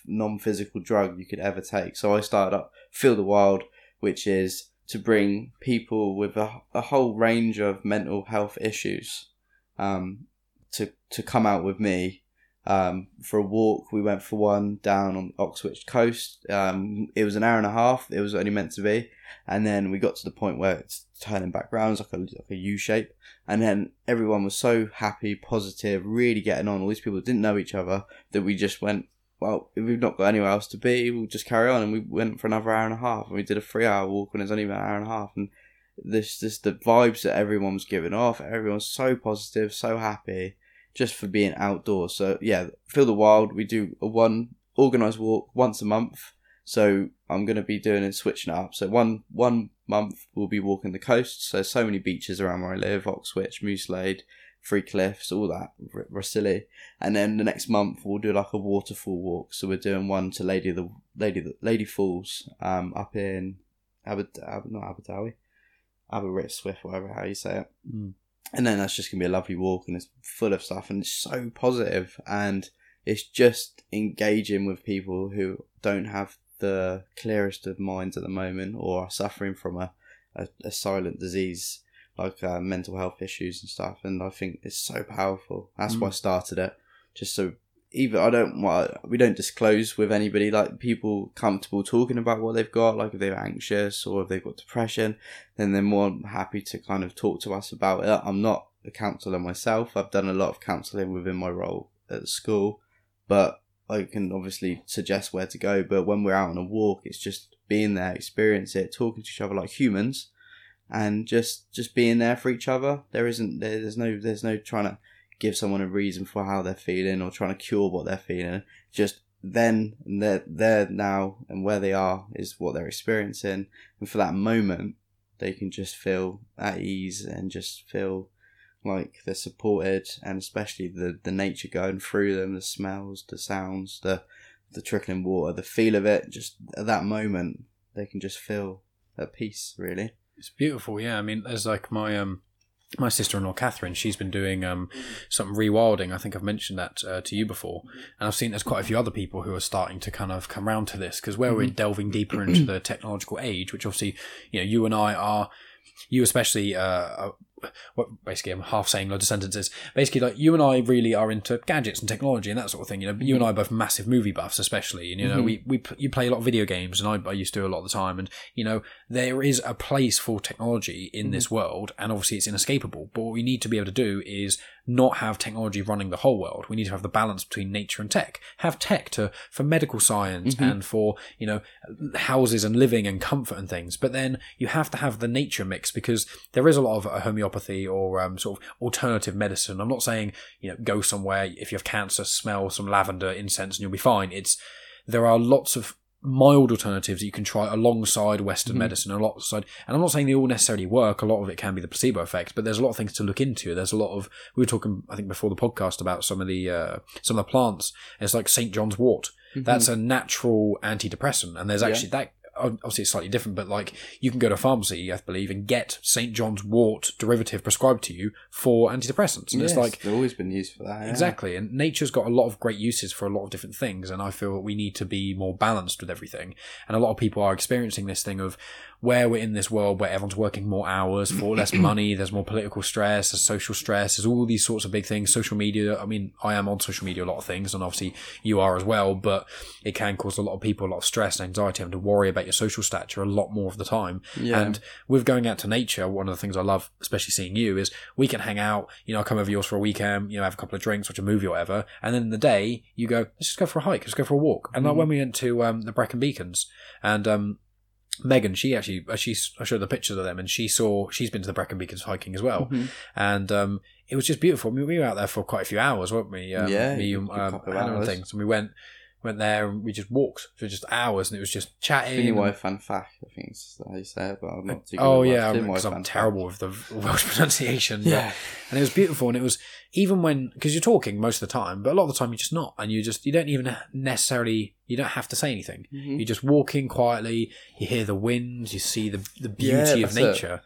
non-physical drug you could ever take. So I started up Feel the Wild, which is to bring people with a, a whole range of mental health issues um, to to come out with me um, for a walk. We went for one down on Oxwich coast. Um, it was an hour and a half. It was only meant to be, and then we got to the point where it's turning back round, it's like a like a U shape, and then everyone was so happy, positive, really getting on. All these people didn't know each other that we just went well, if we've not got anywhere else to be, we'll just carry on. And we went for another hour and a half, and we did a three-hour walk, and it was only an hour and a half. And this, this, the vibes that everyone was giving off, everyone's so positive, so happy, just for being outdoors. So yeah, feel the wild. We do a one organized walk once a month. So I'm gonna be doing and switching it up. So one one month we'll be walking the coast. So so many beaches around where I live: Oxwich, Mewslade, Three Cliffs, all that, R- and then the next month we'll do like a waterfall walk. So we're doing one to Lady the Lady the Lady Falls, um, up in Aberd, Ab, not Aberdawi, Aberystwyth, whatever how you say it. Mm. And then that's just gonna be a lovely walk, and it's full of stuff, and it's so positive, and it's just engaging with people who don't have the clearest of minds at the moment, or are suffering from a a, a silent disease like uh, mental health issues and stuff. And I think it's so powerful. That's why I started it, just so either I don't well, we don't disclose with anybody like people comfortable talking about what they've got, like if they're anxious or if they've got depression, then they're more happy to kind of talk to us about it. I'm not a counsellor myself. I've done a lot of counselling within my role at school, but I can obviously suggest where to go. But when we're out on a walk, it's just being there, experience it, talking to each other like humans, and just just being there for each other. There isn't there, there's no there's no trying to give someone a reason for how they're feeling or trying to cure what they're feeling. Just then they're there now and where they are is what they're experiencing, and for that moment, they can just feel at ease and just feel like they're supported, and especially the the nature going through them, the smells, the sounds, the the trickling water, the feel of it. Just at that moment, they can just feel at peace. Really. It's beautiful, yeah. I mean, there's like my um my sister-in-law Catherine. She's been doing um some rewilding. I think I've mentioned that uh, to you before, and I've seen there's quite a few other people who are starting to kind of come around to this because where we're delving deeper into the technological age, which obviously you know you and I are. You especially uh, are what basically I'm half saying loads of sentences. Basically, like you and I really are into gadgets and technology and that sort of thing. You know, you and I are both massive movie buffs, especially. And you know, mm-hmm. we we you play a lot of video games, and I, I used to a lot of the time. And you know, there is a place for technology in mm-hmm. this world, and obviously it's inescapable. But what we need to be able to do is not have technology running the whole world. We need to have the balance between nature and tech. Have tech to for medical science mm-hmm. and for you know houses and living and comfort and things. But then you have to have the nature mix because there is a lot of uh, homeopathy or um, sort of alternative medicine. I'm not saying you know go somewhere if you have cancer, smell some lavender incense and you'll be fine. It's there are lots of mild alternatives that you can try alongside Western medicine, alongside, and I'm not saying they all necessarily work. A lot of it can be the placebo effect, but there's a lot of things to look into. There's a lot of we were talking, I think, before the podcast about some of the uh, some of the plants. It's like St John's wort. That's a natural antidepressant, and there's actually that. Obviously, it's slightly different, but like you can go to a pharmacy, I believe, and get St John's wort derivative prescribed to you for antidepressants, and Yes, it's like they've always been used for that. yeah. Exactly. And nature's got a lot of great uses for a lot of different things. And I feel we need to be more balanced with everything. And a lot of people are experiencing this thing of where we're in this world where everyone's working more hours for less money. There's more political stress, there's social stress, there's all these sorts of big things. Social media. I mean, I am on social media a lot of things, and obviously you are as well, but it can cause a lot of people a lot of stress and anxiety having to worry about your social stature a lot more of the time. Yeah. And with going out to nature, one of the things I love, especially seeing you, is we can hang out. You know, I come over yours for a weekend. You know, have a couple of drinks, watch a movie or whatever, and then in the day you go, let's just go for a hike, let's go for a walk. And like when we went to um, the Brecon Beacons, and um, Megan, she actually, uh, she, I showed the pictures of them, and she saw, she's been to the Brecon Beacons hiking as well, and um, it was just beautiful. I mean, we were out there for quite a few hours, weren't we? Um, Yeah, me um, couple of and things, and we went. Went there and we just walked for just hours, and it was just chatting. White Fan Fac, I think is how you say it, but I'm not too good Oh yeah, because I'm terrible with the Welsh pronunciation. Yeah. but- and it was beautiful, and it was even when because you're talking most of the time, but a lot of the time you're just not, and you just you don't even necessarily you don't have to say anything. Mhm. You're just walking quietly. You hear the winds. You see the the Yeah, beauty of nature. it.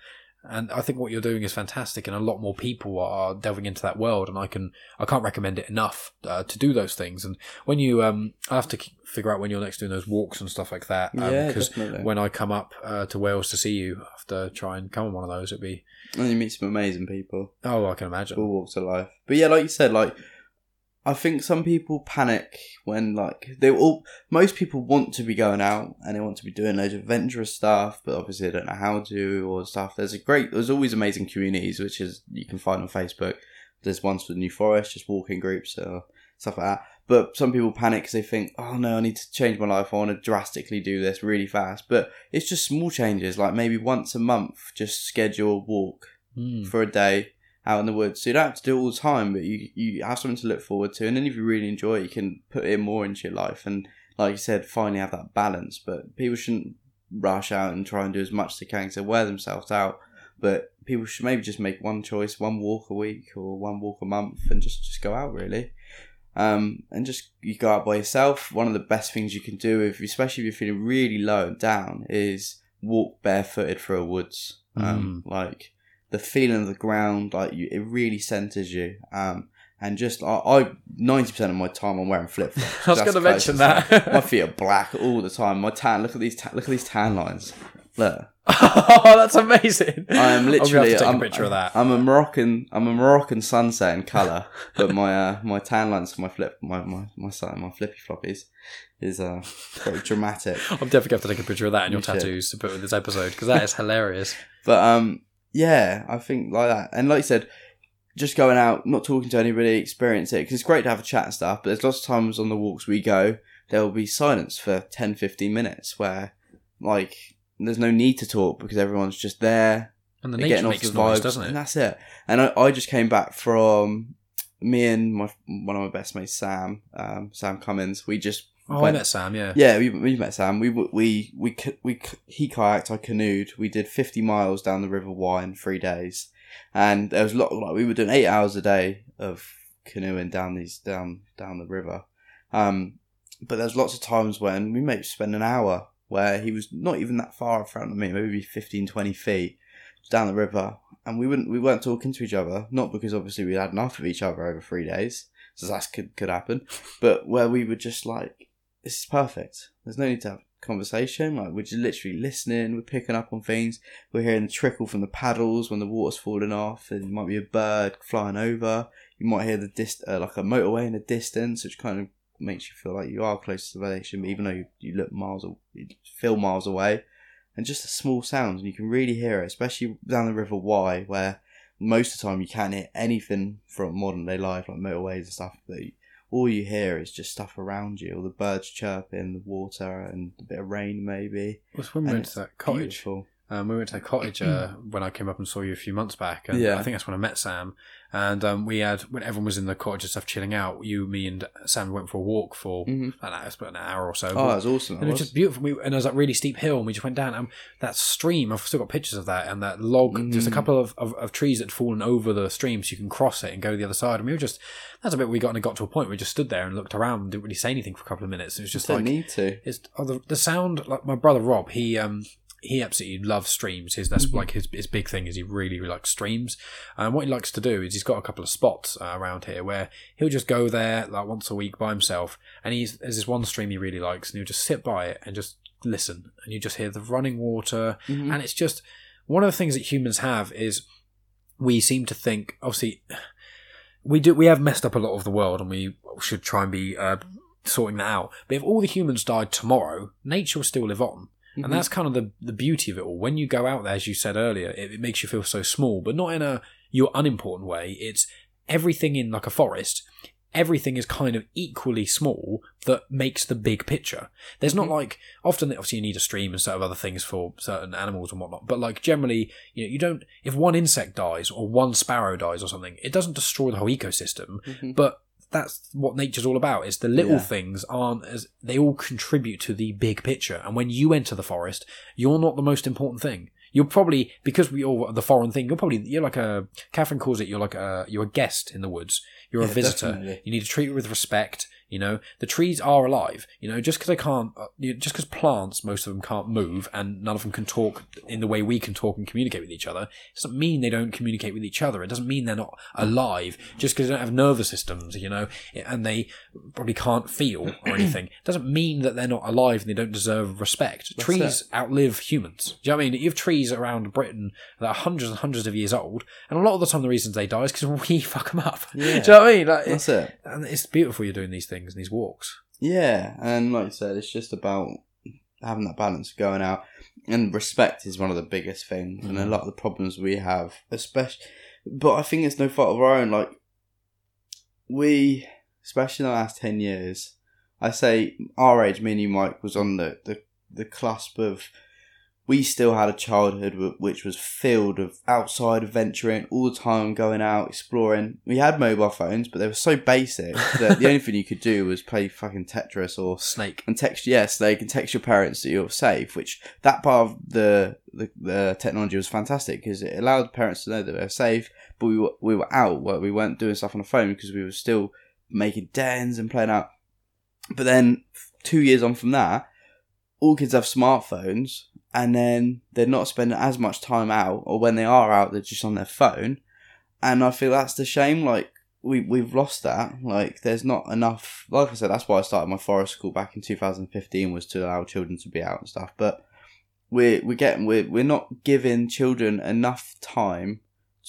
And I think what you're doing is fantastic, and a lot more people are delving into that world. And I can, I can't recommend it enough uh, to do those things. And when you, um, I have to figure out when you're next doing those walks and stuff like that. Um, Yeah, because definitely. when I come up uh, to Wales to see you, I have to try and come on one of those. It'd be, And you meet some amazing people. oh, I can imagine. all walks of life. But yeah, like you said, like I think some people panic when like they all most people want to be going out and they want to be doing loads of adventurous stuff, but obviously they don't know how to or stuff. There's a great there's always amazing communities which is you can find on Facebook. There's ones for New Forest, just walking groups or stuff like that. But some people panic because they think, oh no, I need to change my life. I want to drastically do this really fast. But it's just small changes, like maybe once a month, just schedule a walk Mm. for a day out in the woods. So you don't have to do it all the time, but you you have something to look forward to. And then if you really enjoy it, you can put in more into your life. And like you said, finally have that balance. But people shouldn't rush out and try and do as much as they can because they wear themselves out. But people should maybe just make one choice, one walk a week or one walk a month, and just just go out really. Um, and just you go out by yourself. One of the best things you can do, if especially if you're feeling really low and down, is walk barefooted through a woods. Um, like the feeling of the ground, like you, it really centers you. Um, and just I ninety percent of my time I'm wearing flip flops. I was gonna mention that. my feet are black all the time. My tan. Look at these. Ta- look at these tan lines. Look, oh, that's amazing. I am I'm literally. I'm, a picture of that. I'm a Moroccan. I'm a Moroccan sunset in color, but my uh, my tan lines for my flip my my my, sun- my flippy floppies is uh very dramatic. I'm definitely going to take a picture of that in your should. tattoos to put with this episode because that is hilarious. But um, yeah, I think like that, and like you said, just going out, not talking to anybody, experience it because it's great to have a chat and stuff. But there's lots of times on the walks we go, there will be silence for 10, 15 minutes where like there's no need to talk because everyone's just there And the nature getting makes off the noise, vibes, doesn't it? And that's it. And I, I just came back from me and my one of my best mates, Sam, um, Sam Cummins. We just Oh, I met Sam. Yeah. yeah, we, we met Sam. We we we we he kayaked, I canoed. We did fifty miles down the River Wye in three days, and there was a lot. Like we were doing eight hours a day of canoeing down these down down the river. Um, but there's lots of times when we may spend an hour where he was not even that far in front of me, maybe 15, 20 feet down the river, and we wouldn't we weren't talking to each other. Not because obviously we had enough of each other over three days, so that could could happen. But where we were just like, this is perfect. There's no need to have conversation. Like we're just literally listening, we're picking up on things. We're hearing the trickle from the paddles when the water's falling off. And it might be a bird flying over. You might hear the dist- uh, like a motorway in the distance, which kind of makes you feel like you are close to civilization, even though you, you look miles, you feel miles away. And just the small sounds, and you can really hear it, especially down the River Wye, where most of the time you can't hear anything from modern day life, like motorways and stuff. But all you hear is just stuff around you, all the birds chirping, the water, and a bit of rain maybe. was when we went to that cottage. Beautiful. Um, we went to a cottage uh, when I came up and saw you a few months back, and Yeah. I think that's when I met Sam. And um, we had when everyone was in the cottage and stuff chilling out. You, me, and Sam went for a walk for Mhm. I don't know, about an hour or so. Oh, that was awesome. and it was just beautiful. We, and there was that really steep hill, and we just went down. And that stream, I've still got pictures of that, and that log, just a Mm. couple of, of, of trees that had fallen over the stream, so you can cross it and go to the other side. And we were just, that's a bit we got and it got to a point where we just stood there and looked around, and didn't really say anything for a couple of minutes. It was just don't like, need to. it's oh, the, the sound like my brother Rob he um he absolutely loves streams. His that's like his, his big thing is he really, really likes streams. And what he likes to do is he's got a couple of spots uh, around here where he'll just go there like once a week by himself and he's there's this one stream he really likes and he'll just sit by it and just listen and you just hear the running water. Mhm. and it's just one of the things that humans have is we seem to think obviously we do we have messed up a lot of the world and we should try and be uh, sorting that out. But if all the humans died tomorrow nature will still live on Mhm. and that's kind of the, the beauty of it all when you go out there as you said earlier it, it makes you feel so small but not in a you're unimportant way it's everything in like a forest everything is kind of equally small that makes the big picture there's not Mhm. like often obviously you need a stream and sort of other things for certain animals and whatnot but like generally you know you don't if one insect dies or one sparrow dies or something it doesn't destroy the whole ecosystem Mhm. but that's what nature's all about is the little Yeah. things aren't as they all contribute to the big picture. And when you enter the forest you're not the most important thing. You're probably because we all the foreign thing you're probably you're like a catherine calls it you're like a you're a guest in the woods. You're a visitor. definitely. you need to treat it with respect you know? The trees are alive you know? Just because they can't uh, you- just because plants most of them can't move and none of them can talk in the way we can talk and communicate with each other doesn't mean they don't communicate with each other. It doesn't mean they're not alive just because they don't have nervous systems you know? And they probably can't feel or anything. Doesn't mean that they're not alive and they don't deserve respect. That's trees outlive humans. Do you know what i mean? You have trees around britain that are hundreds and hundreds of years old and a lot of the time the reasons they die is because we fuck them up. Yeah. do you know what i mean? Like, That's it. and it's beautiful you're doing these things and these walks. Yeah, and like you said, it's just about having that balance going out, and respect is one of the biggest things, and a Mhm. lot of the problems we have, especially. But I think it's no fault of our own. Like we, especially in the last ten years, I say our age, me and you, Mike, was on the the, the cusp of. We still had a childhood which was filled of outside adventuring all the time, going out exploring. We had mobile phones, but they were so basic that the only thing you could do was play fucking Tetris or Snake. and text yes they can text your parents that you're safe which that part of the the, the technology was fantastic because it allowed parents to know that they're safe but we were, we were out where we weren't doing stuff on the phone because we were still making dens and playing out but then two years on from that all kids have smartphones and then they're not spending as much time out or when they are out they're just on their phone and i feel that's the shame like we we've lost that. Like, there's not enough. Like I said, that's why I started my forest school back in 2015 was to allow children to be out and stuff. But we're we're getting we're we're not giving children enough time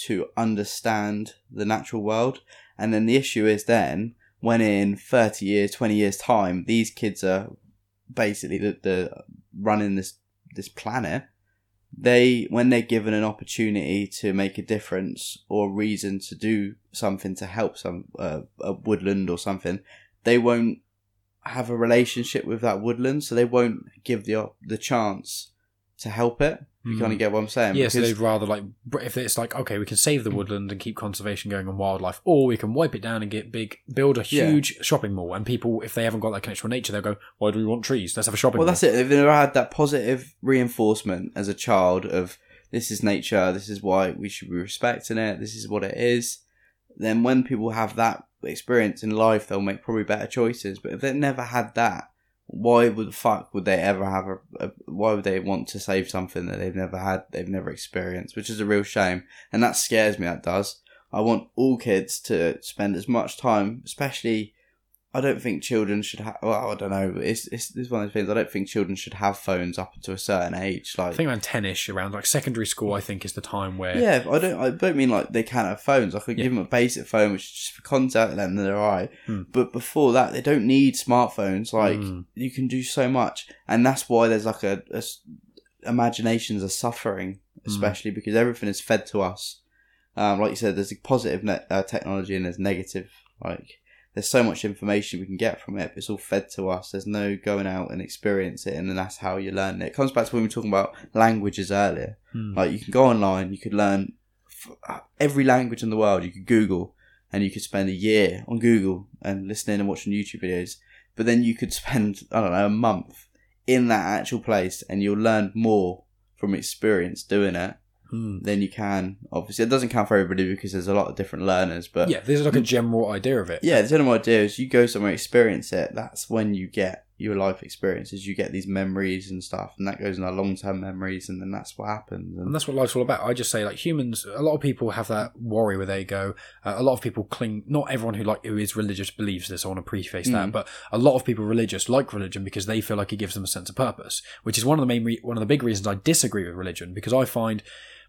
to understand the natural world. And then the issue is then when in 30 years, 20 years time, these kids are basically the, the running this this planet they when they're given an opportunity to make a difference or reason to do something to help some uh, a woodland or something they won't have a relationship with that woodland so they won't give the the chance to help it you Mm. kind of get what i'm saying Yes, Because- they'd rather like if it's like okay, we can save the woodland and keep conservation going on wildlife, or we can wipe it down and get big, build a Yeah. huge shopping mall. And people, if they haven't got that connection with nature, they'll go, "Why do we want trees? Let's have a shopping well mall." that's it If they've never had that positive reinforcement as a child of this is nature this is why we should be respecting it this is what it is then when people have that experience in life they'll make probably better choices but if they've never had that why would the fuck would they ever have a, a why would they want to save something that they've never had they've never experienced which is a real shame. And that scares me that does. I want all kids to spend as much time especially I don't think children should have. Well, I don't know. It's, it's it's one of those things. I don't think children should have phones up to a certain age. Like I think around ten-ish, around like secondary school. I think is the time where Yeah, I don't. I don't mean like they can't have phones. I could Yeah. give them a basic phone, which is just for contact, and then they're alright. Hmm. But before that, they don't need smartphones. Like Hmm. you can do so much, and that's why there's like a, a imaginations are suffering, Hmm. especially because everything is fed to us. Um, like you said, there's a positive ne- uh, technology and there's negative. Like there's so much information we can get from it. But it's all fed to us. There's no going out and experience it, and then that's how you learn it. It comes back to when we were talking about languages earlier. Hmm. Like you can go online, you could learn f- every language in the world. You could Google, and you could spend a year on Google and listening and watching YouTube videos. But then you could spend I don't know a month in that actual place, and you'll learn more from experience doing it Hmm. than you can. Obviously, it doesn't count for everybody because there's a lot of different learners. But yeah, there's like a general idea of it. yeah, the general idea is you go somewhere, experience it. That's when you get your life experiences. You get these memories and stuff, and that goes in our long term memories, and then that's what happens. And And that's what life's all about. I just say, like humans, a lot of people have that worry where they go. Uh, a lot of people cling. Not everyone who like who is religious believes this. I want to preface that, Mm. but a lot of people religious like religion because they feel like it gives them a sense of purpose, which is one of the main re- one of the big reasons I disagree with religion because I find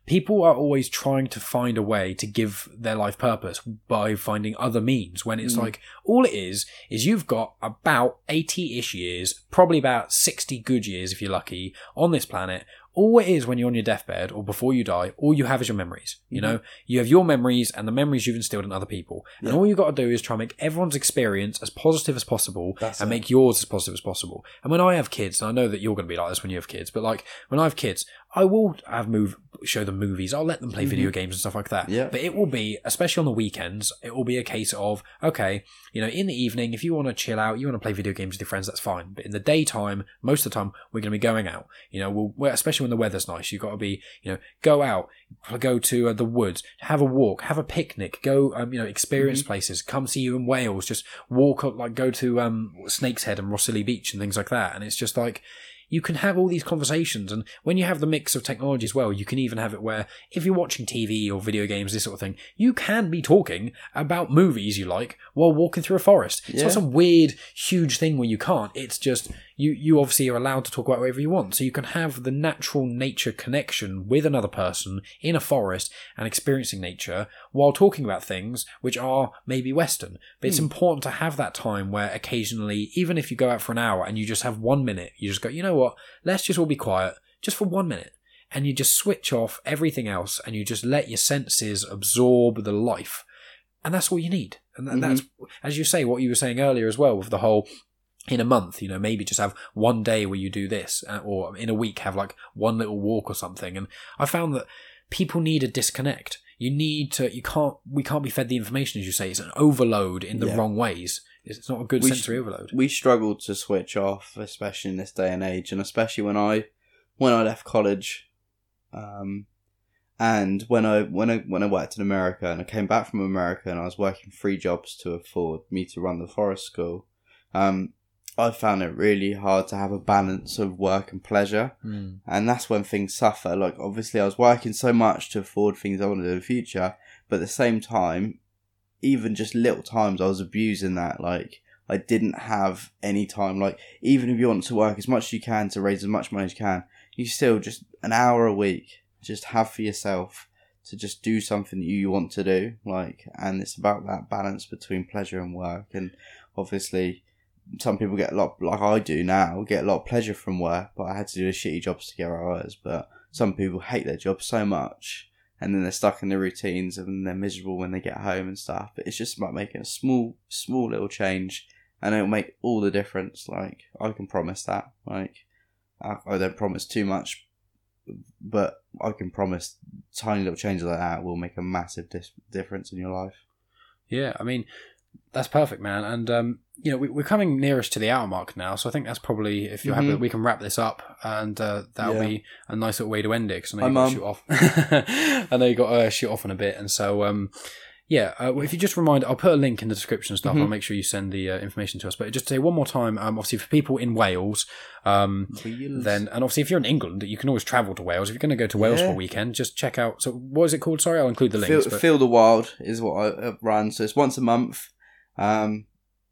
people are always trying to find a way to give their life purpose by finding other means when it's Mm. like all it is is you've got about 80-ish years probably about 60 good years if you're lucky on this planet all it is when you're on your deathbed or before you die all you have is your memories you know you have your memories and the memories you've instilled in other people and Mm-hmm. All you've got to do is try and make everyone's experience as positive as possible That's and it. make yours as positive as possible and when i have kids and i know that you're going to be like this when you have kids but like when i have kids i will have move show them movies. I'll let them play video games and stuff like that. Mm-hmm. Yeah. but it will be especially on the weekends it will be a case of okay you know in the evening if you want to chill out you want to play video games with your friends that's fine. But in the daytime most of the time we're going to be going out. You know we'll, especially when the weather's nice you've got to be you know go out go to uh, the woods have a walk have a picnic go um, you know experience places come see you in wales just walk up like go to um snake's head and Rhossili beach and things like that. And it's just like you can have all these conversations and when you have the mix of technology as well you can even have it where if you're watching tv or video games this sort of thing you can be talking about movies you like while walking through a forest. It's not some weird huge thing where you can't. It's just you you obviously are allowed to talk about whatever you want. So you can have the natural nature connection with another person in a forest and experiencing nature while talking about things which are maybe western. But it's hmm. important to have that time where occasionally even if you go out for an hour and you just have one minute you just go you know what? Let's just all be quiet just for one minute. And you just switch off everything else and you just let your senses absorb the life. And that's all you need. And that, mm-hmm. that's as you say what you were saying earlier as well with the whole in a month you know maybe just have one day where you do this uh, or in a week have like one little walk or something. And i found that people need a disconnect. You need to you can't we can't be fed the information as you say. It's an overload in the Yeah. wrong ways. It's not a good We sensory sh- overload. we struggled to switch off, especially in this day and age, and especially when I when I left college, um, and when I when I when I worked in America and I came back from America and I was working three jobs to afford me to run the forest school, um, I found it really hard to have a balance of work and pleasure, Mm. and that's when things suffer. Like obviously, I was working so much to afford things I wanted in the future, but at the same time, even just little times, I was abusing that. Like I didn't have any time. Like even if you want to work as much as you can to raise as much money as you can, you still just an hour a week just have for yourself to just do something that you want to do. Like, and it's about that balance between pleasure and work. And obviously, some people get a lot, like I do now, get a lot of pleasure from work, but I had to do the shitty jobs to get was. But some people hate their job so much. And then they're stuck in their routines and they're miserable when they get home and stuff. But it's just about making a small, small little change and it'll make all the difference. Like, I can promise that. Like, I, I don't promise too much, but I can promise tiny little changes like that will make a massive dis- difference in your life. Yeah, I mean, that's perfect, man. And um, you know, we, we're coming nearest to the hour mark now, so I think that's probably if you're happy, Mhm. we can wrap this up, and uh, that'll Yeah. be a nice little way to end it. Because I know you got shoot off. I know you got to shoot off in a bit, and so um, yeah. Uh, well, if you just remind, I'll put a link in the description and stuff. Mhm. I'll make sure you send the uh, information to us. But just to say one more time, um, obviously for people in Wales, um, then and obviously if you're in England, you can always travel to Wales. If you're going to go to Wales for a weekend, just check out. So what is it called? Sorry, I'll include the Feel, but- Feel the Wild is what I uh, run. So it's once a month. Um,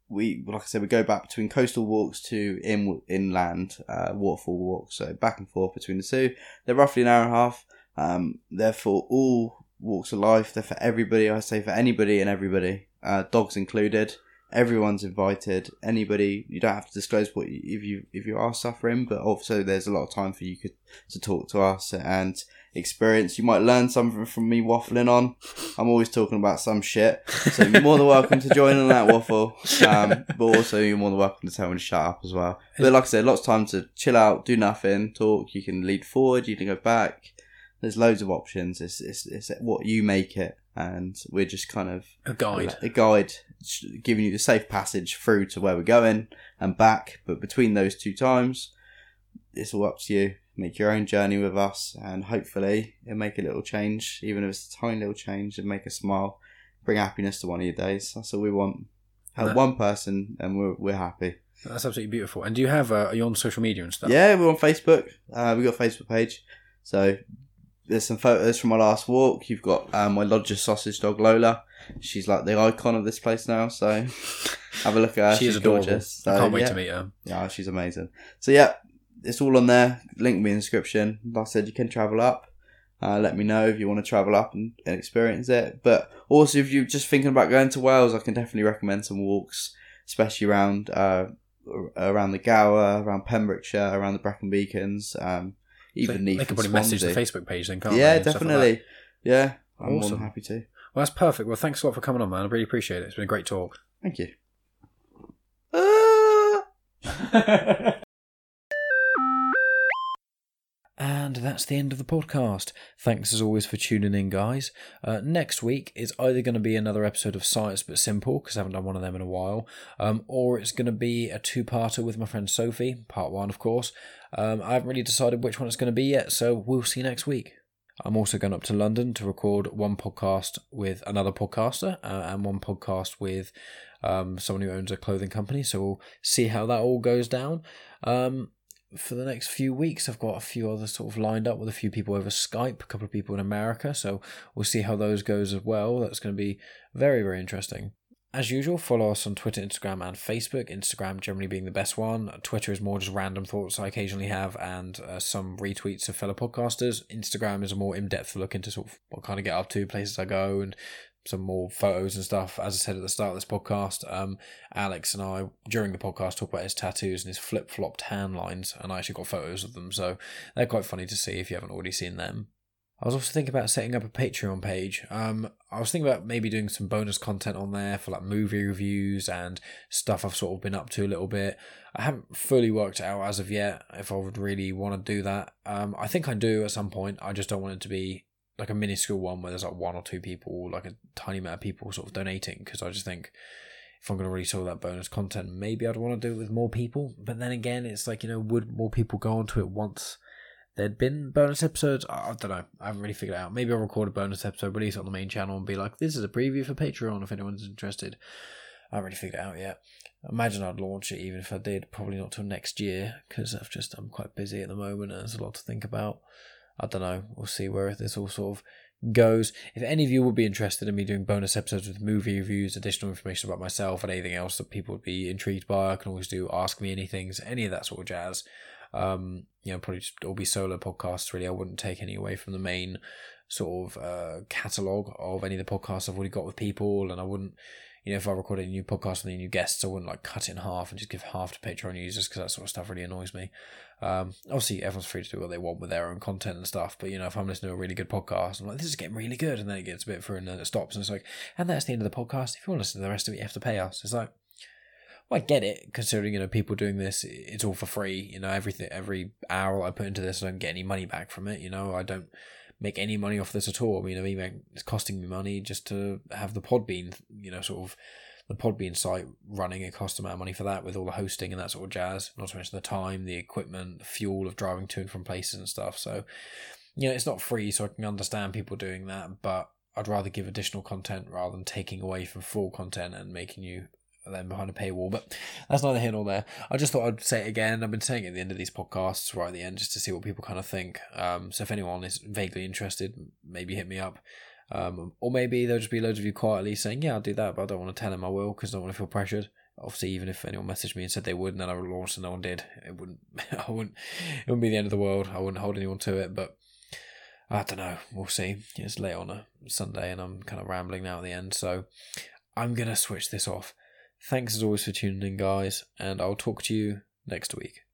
we like I said, we go back between coastal walks to in inland uh, waterfall walks, so back and forth between the two. They're roughly an hour and a half. Um, they're for all walks of life. They're for everybody. I say for anybody and everybody, uh, dogs included. Everyone's invited. Anybody, you don't have to disclose what you, if you if you are suffering, but also there's a lot of time for you could, to talk to us and experience. You might learn something from me waffling on. I'm always talking about some shit, so you're more than welcome to join in that waffle. Um, but also you're more than welcome to tell me to shut up as well. But like I said, lots of time to chill out, do nothing, talk. You can lead forward, you can go back. There's loads of options. It's it's, it's what you make it, and we're just kind of A guide. a guide giving you the safe passage through to where we're going and back. But between those two times, it's all up to you. Make your own journey with us, and hopefully, it'll make a little change, even if it's a tiny little change, and make a smile, bring happiness to one of your days. That's all we want. Help one person, and we're we're happy. That's absolutely beautiful. And do you have? Uh, are you on social media and stuff? Yeah, we're on Facebook. Uh, we got a Facebook page. So there's some photos from my last walk. You've got um, my lodger sausage dog Lola. She's like the icon of this place now. So have a look at her. She She's adorable. gorgeous. I can't wait yeah. to meet her. Yeah, she's amazing. So yeah, it's all on there. Link me in the description. Like I said, you can travel up. Uh, let me know if you want to travel up and, and experience it. But also, if you're just thinking about going to Wales, I can definitely recommend some walks, especially around uh, around the Gower, around Pembrokeshire, around the Brecon Beacons, um, even they, Neath they could and probably message the Facebook page then, can't Yeah, they? and stuff like that? definitely. yeah, I'm more than happy to. well, that's perfect. Well, thanks a lot for coming on, man. I really appreciate it. It's been a great talk. Thank you. Ah! And that's the end of the podcast. Thanks as always for tuning in, guys. Uh, next week is either going to be another episode of Science But Simple, because I haven't done one of them in a while, um, or it's going to be a two parter with my friend Sophie, part one, of course. Um, I haven't really decided which one it's going to be yet, so we'll see next week. I'm also going up to London to record one podcast with another podcaster uh, and one podcast with um, someone who owns a clothing company. So we'll see how that all goes down. Um, for the next few weeks, I've got a few others sort of lined up with a few people over Skype, a couple of people in America. So we'll see how those goes as well. That's going to be very, very interesting. As usual, follow us on Twitter, Instagram, and Facebook. Instagram generally being the best one. Twitter is more just random thoughts I occasionally have and uh, some retweets of fellow podcasters. Instagram is a more in depth look into sort of what kind of get up to, places I go, and some more photos and stuff. As I said at the start of this podcast, um, Alex and I, during the podcast, talk about his tattoos and his flip flopped tan lines, and I actually got photos of them, so they're quite funny to see if you haven't already seen them. I was also thinking about setting up a Patreon page. Um, I was thinking about maybe doing some bonus content on there for like movie reviews and stuff I've sort of been up to a little bit. I haven't fully worked out as of yet if I would really want to do that. Um, I think I do at some point. I just don't want it to be like a minuscule one where there's like one or two people, like a tiny amount of people sort of donating because I just think if I'm going to release all that bonus content, maybe I'd want to do it with more people. But then again, it's like, you know, would more people go onto it once there'd been bonus episodes? I don't know. I haven't really figured it out. Maybe I'll record a bonus episode, release it on the main channel, and be like, this is a preview for Patreon if anyone's interested. I haven't really figured it out yet. Imagine I'd launch it even if I did. Probably not till next year because I've just I'm quite busy at the moment and there's a lot to think about. I don't know. We'll see where this all sort of goes. If any of you would be interested in me doing bonus episodes with movie reviews, additional information about myself, and anything else that people would be intrigued by, I can always do Ask Me Anything, any of that sort of jazz. Um, you know, probably just all be solo podcasts. Really, I wouldn't take any away from the main sort of uh, catalog of any of the podcasts I've already got with people, and I wouldn't. You know, if I recorded a new podcast with any new guests, I wouldn't like cut it in half and just give half to Patreon users because that sort of stuff really annoys me. Um, obviously, everyone's free to do what they want with their own content and stuff. But you know, if I'm listening to a really good podcast, I'm like, this is getting really good, and then it gets a bit through and then it stops, and it's like, and that's the end of the podcast. If you want to listen to the rest of it, you have to pay us. It's like, well, I get it, considering you know people doing this, it's all for free. You know, everything, every hour I put into this, I don't get any money back from it. You know, I don't make any money off this at all. I mean, I mean, it's costing me money just to have the Podbean, you know, sort of the Podbean site running. It cost a amount of money for that with all the hosting and that sort of jazz. Not to mention the time, the equipment, the fuel of driving to and from places and stuff. So, you know, it's not free, so I can understand people doing that, but I'd rather give additional content rather than taking away from full content and making you then behind a paywall. But that's neither here nor there. I just thought I'd say it again. I've been saying it at the end of these podcasts, right at the end, just to see what people kind of think. Um, so if anyone is vaguely interested, maybe hit me up. Um, or maybe there'll just be loads of you quietly saying, "Yeah, I'll do that," but I don't want to tell him I will because I don't want to feel pressured. obviously, even if anyone messaged me and said they would, and then I launched and no one did, it wouldn't. I wouldn't. It wouldn't be the end of the world. I wouldn't hold anyone to it, but I don't know. We'll see. It's late on a Sunday, and I'm kind of rambling now at the end, so I'm gonna switch this off. Thanks as always for tuning in, guys, and I'll talk to you next week.